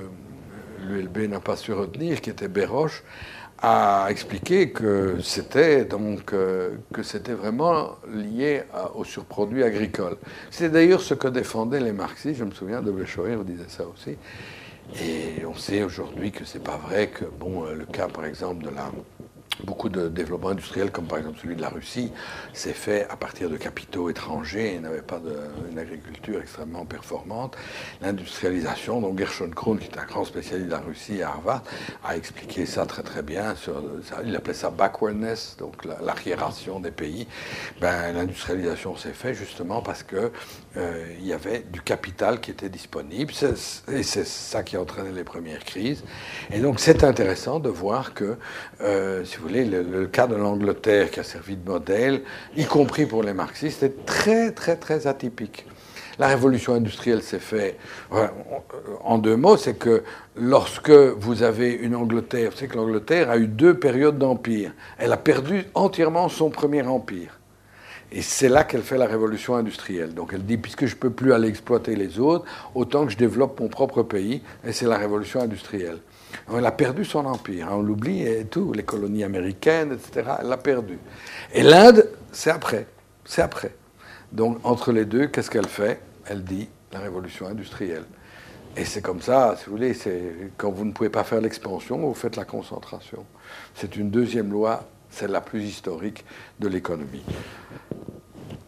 l'ULB n'a pas su retenir, qui était Béroche, a expliqué que c'était donc euh, que c'était vraiment lié au surproduit agricole. C'est d'ailleurs ce que défendaient les marxistes. Je me souviens de Béchoir disait ça aussi. Et on sait aujourd'hui que c'est pas vrai que bon euh, le cas par exemple de la Beaucoup de développement industriel, comme par exemple celui de la Russie, s'est fait à partir de capitaux étrangers et n'avait pas une agriculture extrêmement performante. L'industrialisation, donc Gershon Krohn, qui est un grand spécialiste de la Russie à Harvard, a expliqué ça très très bien. Il appelait ça backwardness, donc l'arriération des pays. Ben, L'industrialisation s'est faite justement parce que euh, il y avait du capital qui était disponible et c'est ça qui a entraîné les premières crises. Et donc c'est intéressant de voir que, euh, si vous voulez, le, cas de l'Angleterre qui a servi de modèle, y compris pour les marxistes, est très, très, très atypique. La révolution industrielle s'est faite en deux mots, c'est que lorsque vous avez une Angleterre, c'est que l'Angleterre a eu deux périodes d'empire. Elle a perdu entièrement son premier empire. Et c'est là qu'elle fait la révolution industrielle. Donc elle dit, puisque je ne peux plus aller exploiter les autres, autant que je développe mon propre pays, et c'est la révolution industrielle. Elle a perdu son empire, on l'oublie et tout, les colonies américaines, etc. Elle l'a perdu. Et l'Inde, c'est après, c'est après. Donc entre les deux, qu'est-ce qu'elle fait? Elle dit la révolution industrielle. Et c'est comme ça, si vous voulez, quand vous ne pouvez pas faire l'expansion, vous faites la concentration. C'est une deuxième loi, celle la plus historique de l'économie.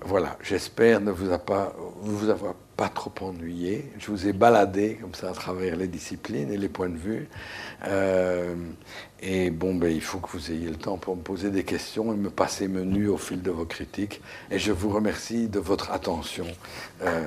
Voilà, j'espère ne vous, avoir pas trop ennuyé. Je vous ai baladé comme ça à travers les disciplines et les points de vue. Euh, et bon, ben, il faut que vous ayez le temps pour me poser des questions et me passer menu au fil de vos critiques. Et je vous remercie de votre attention. Euh,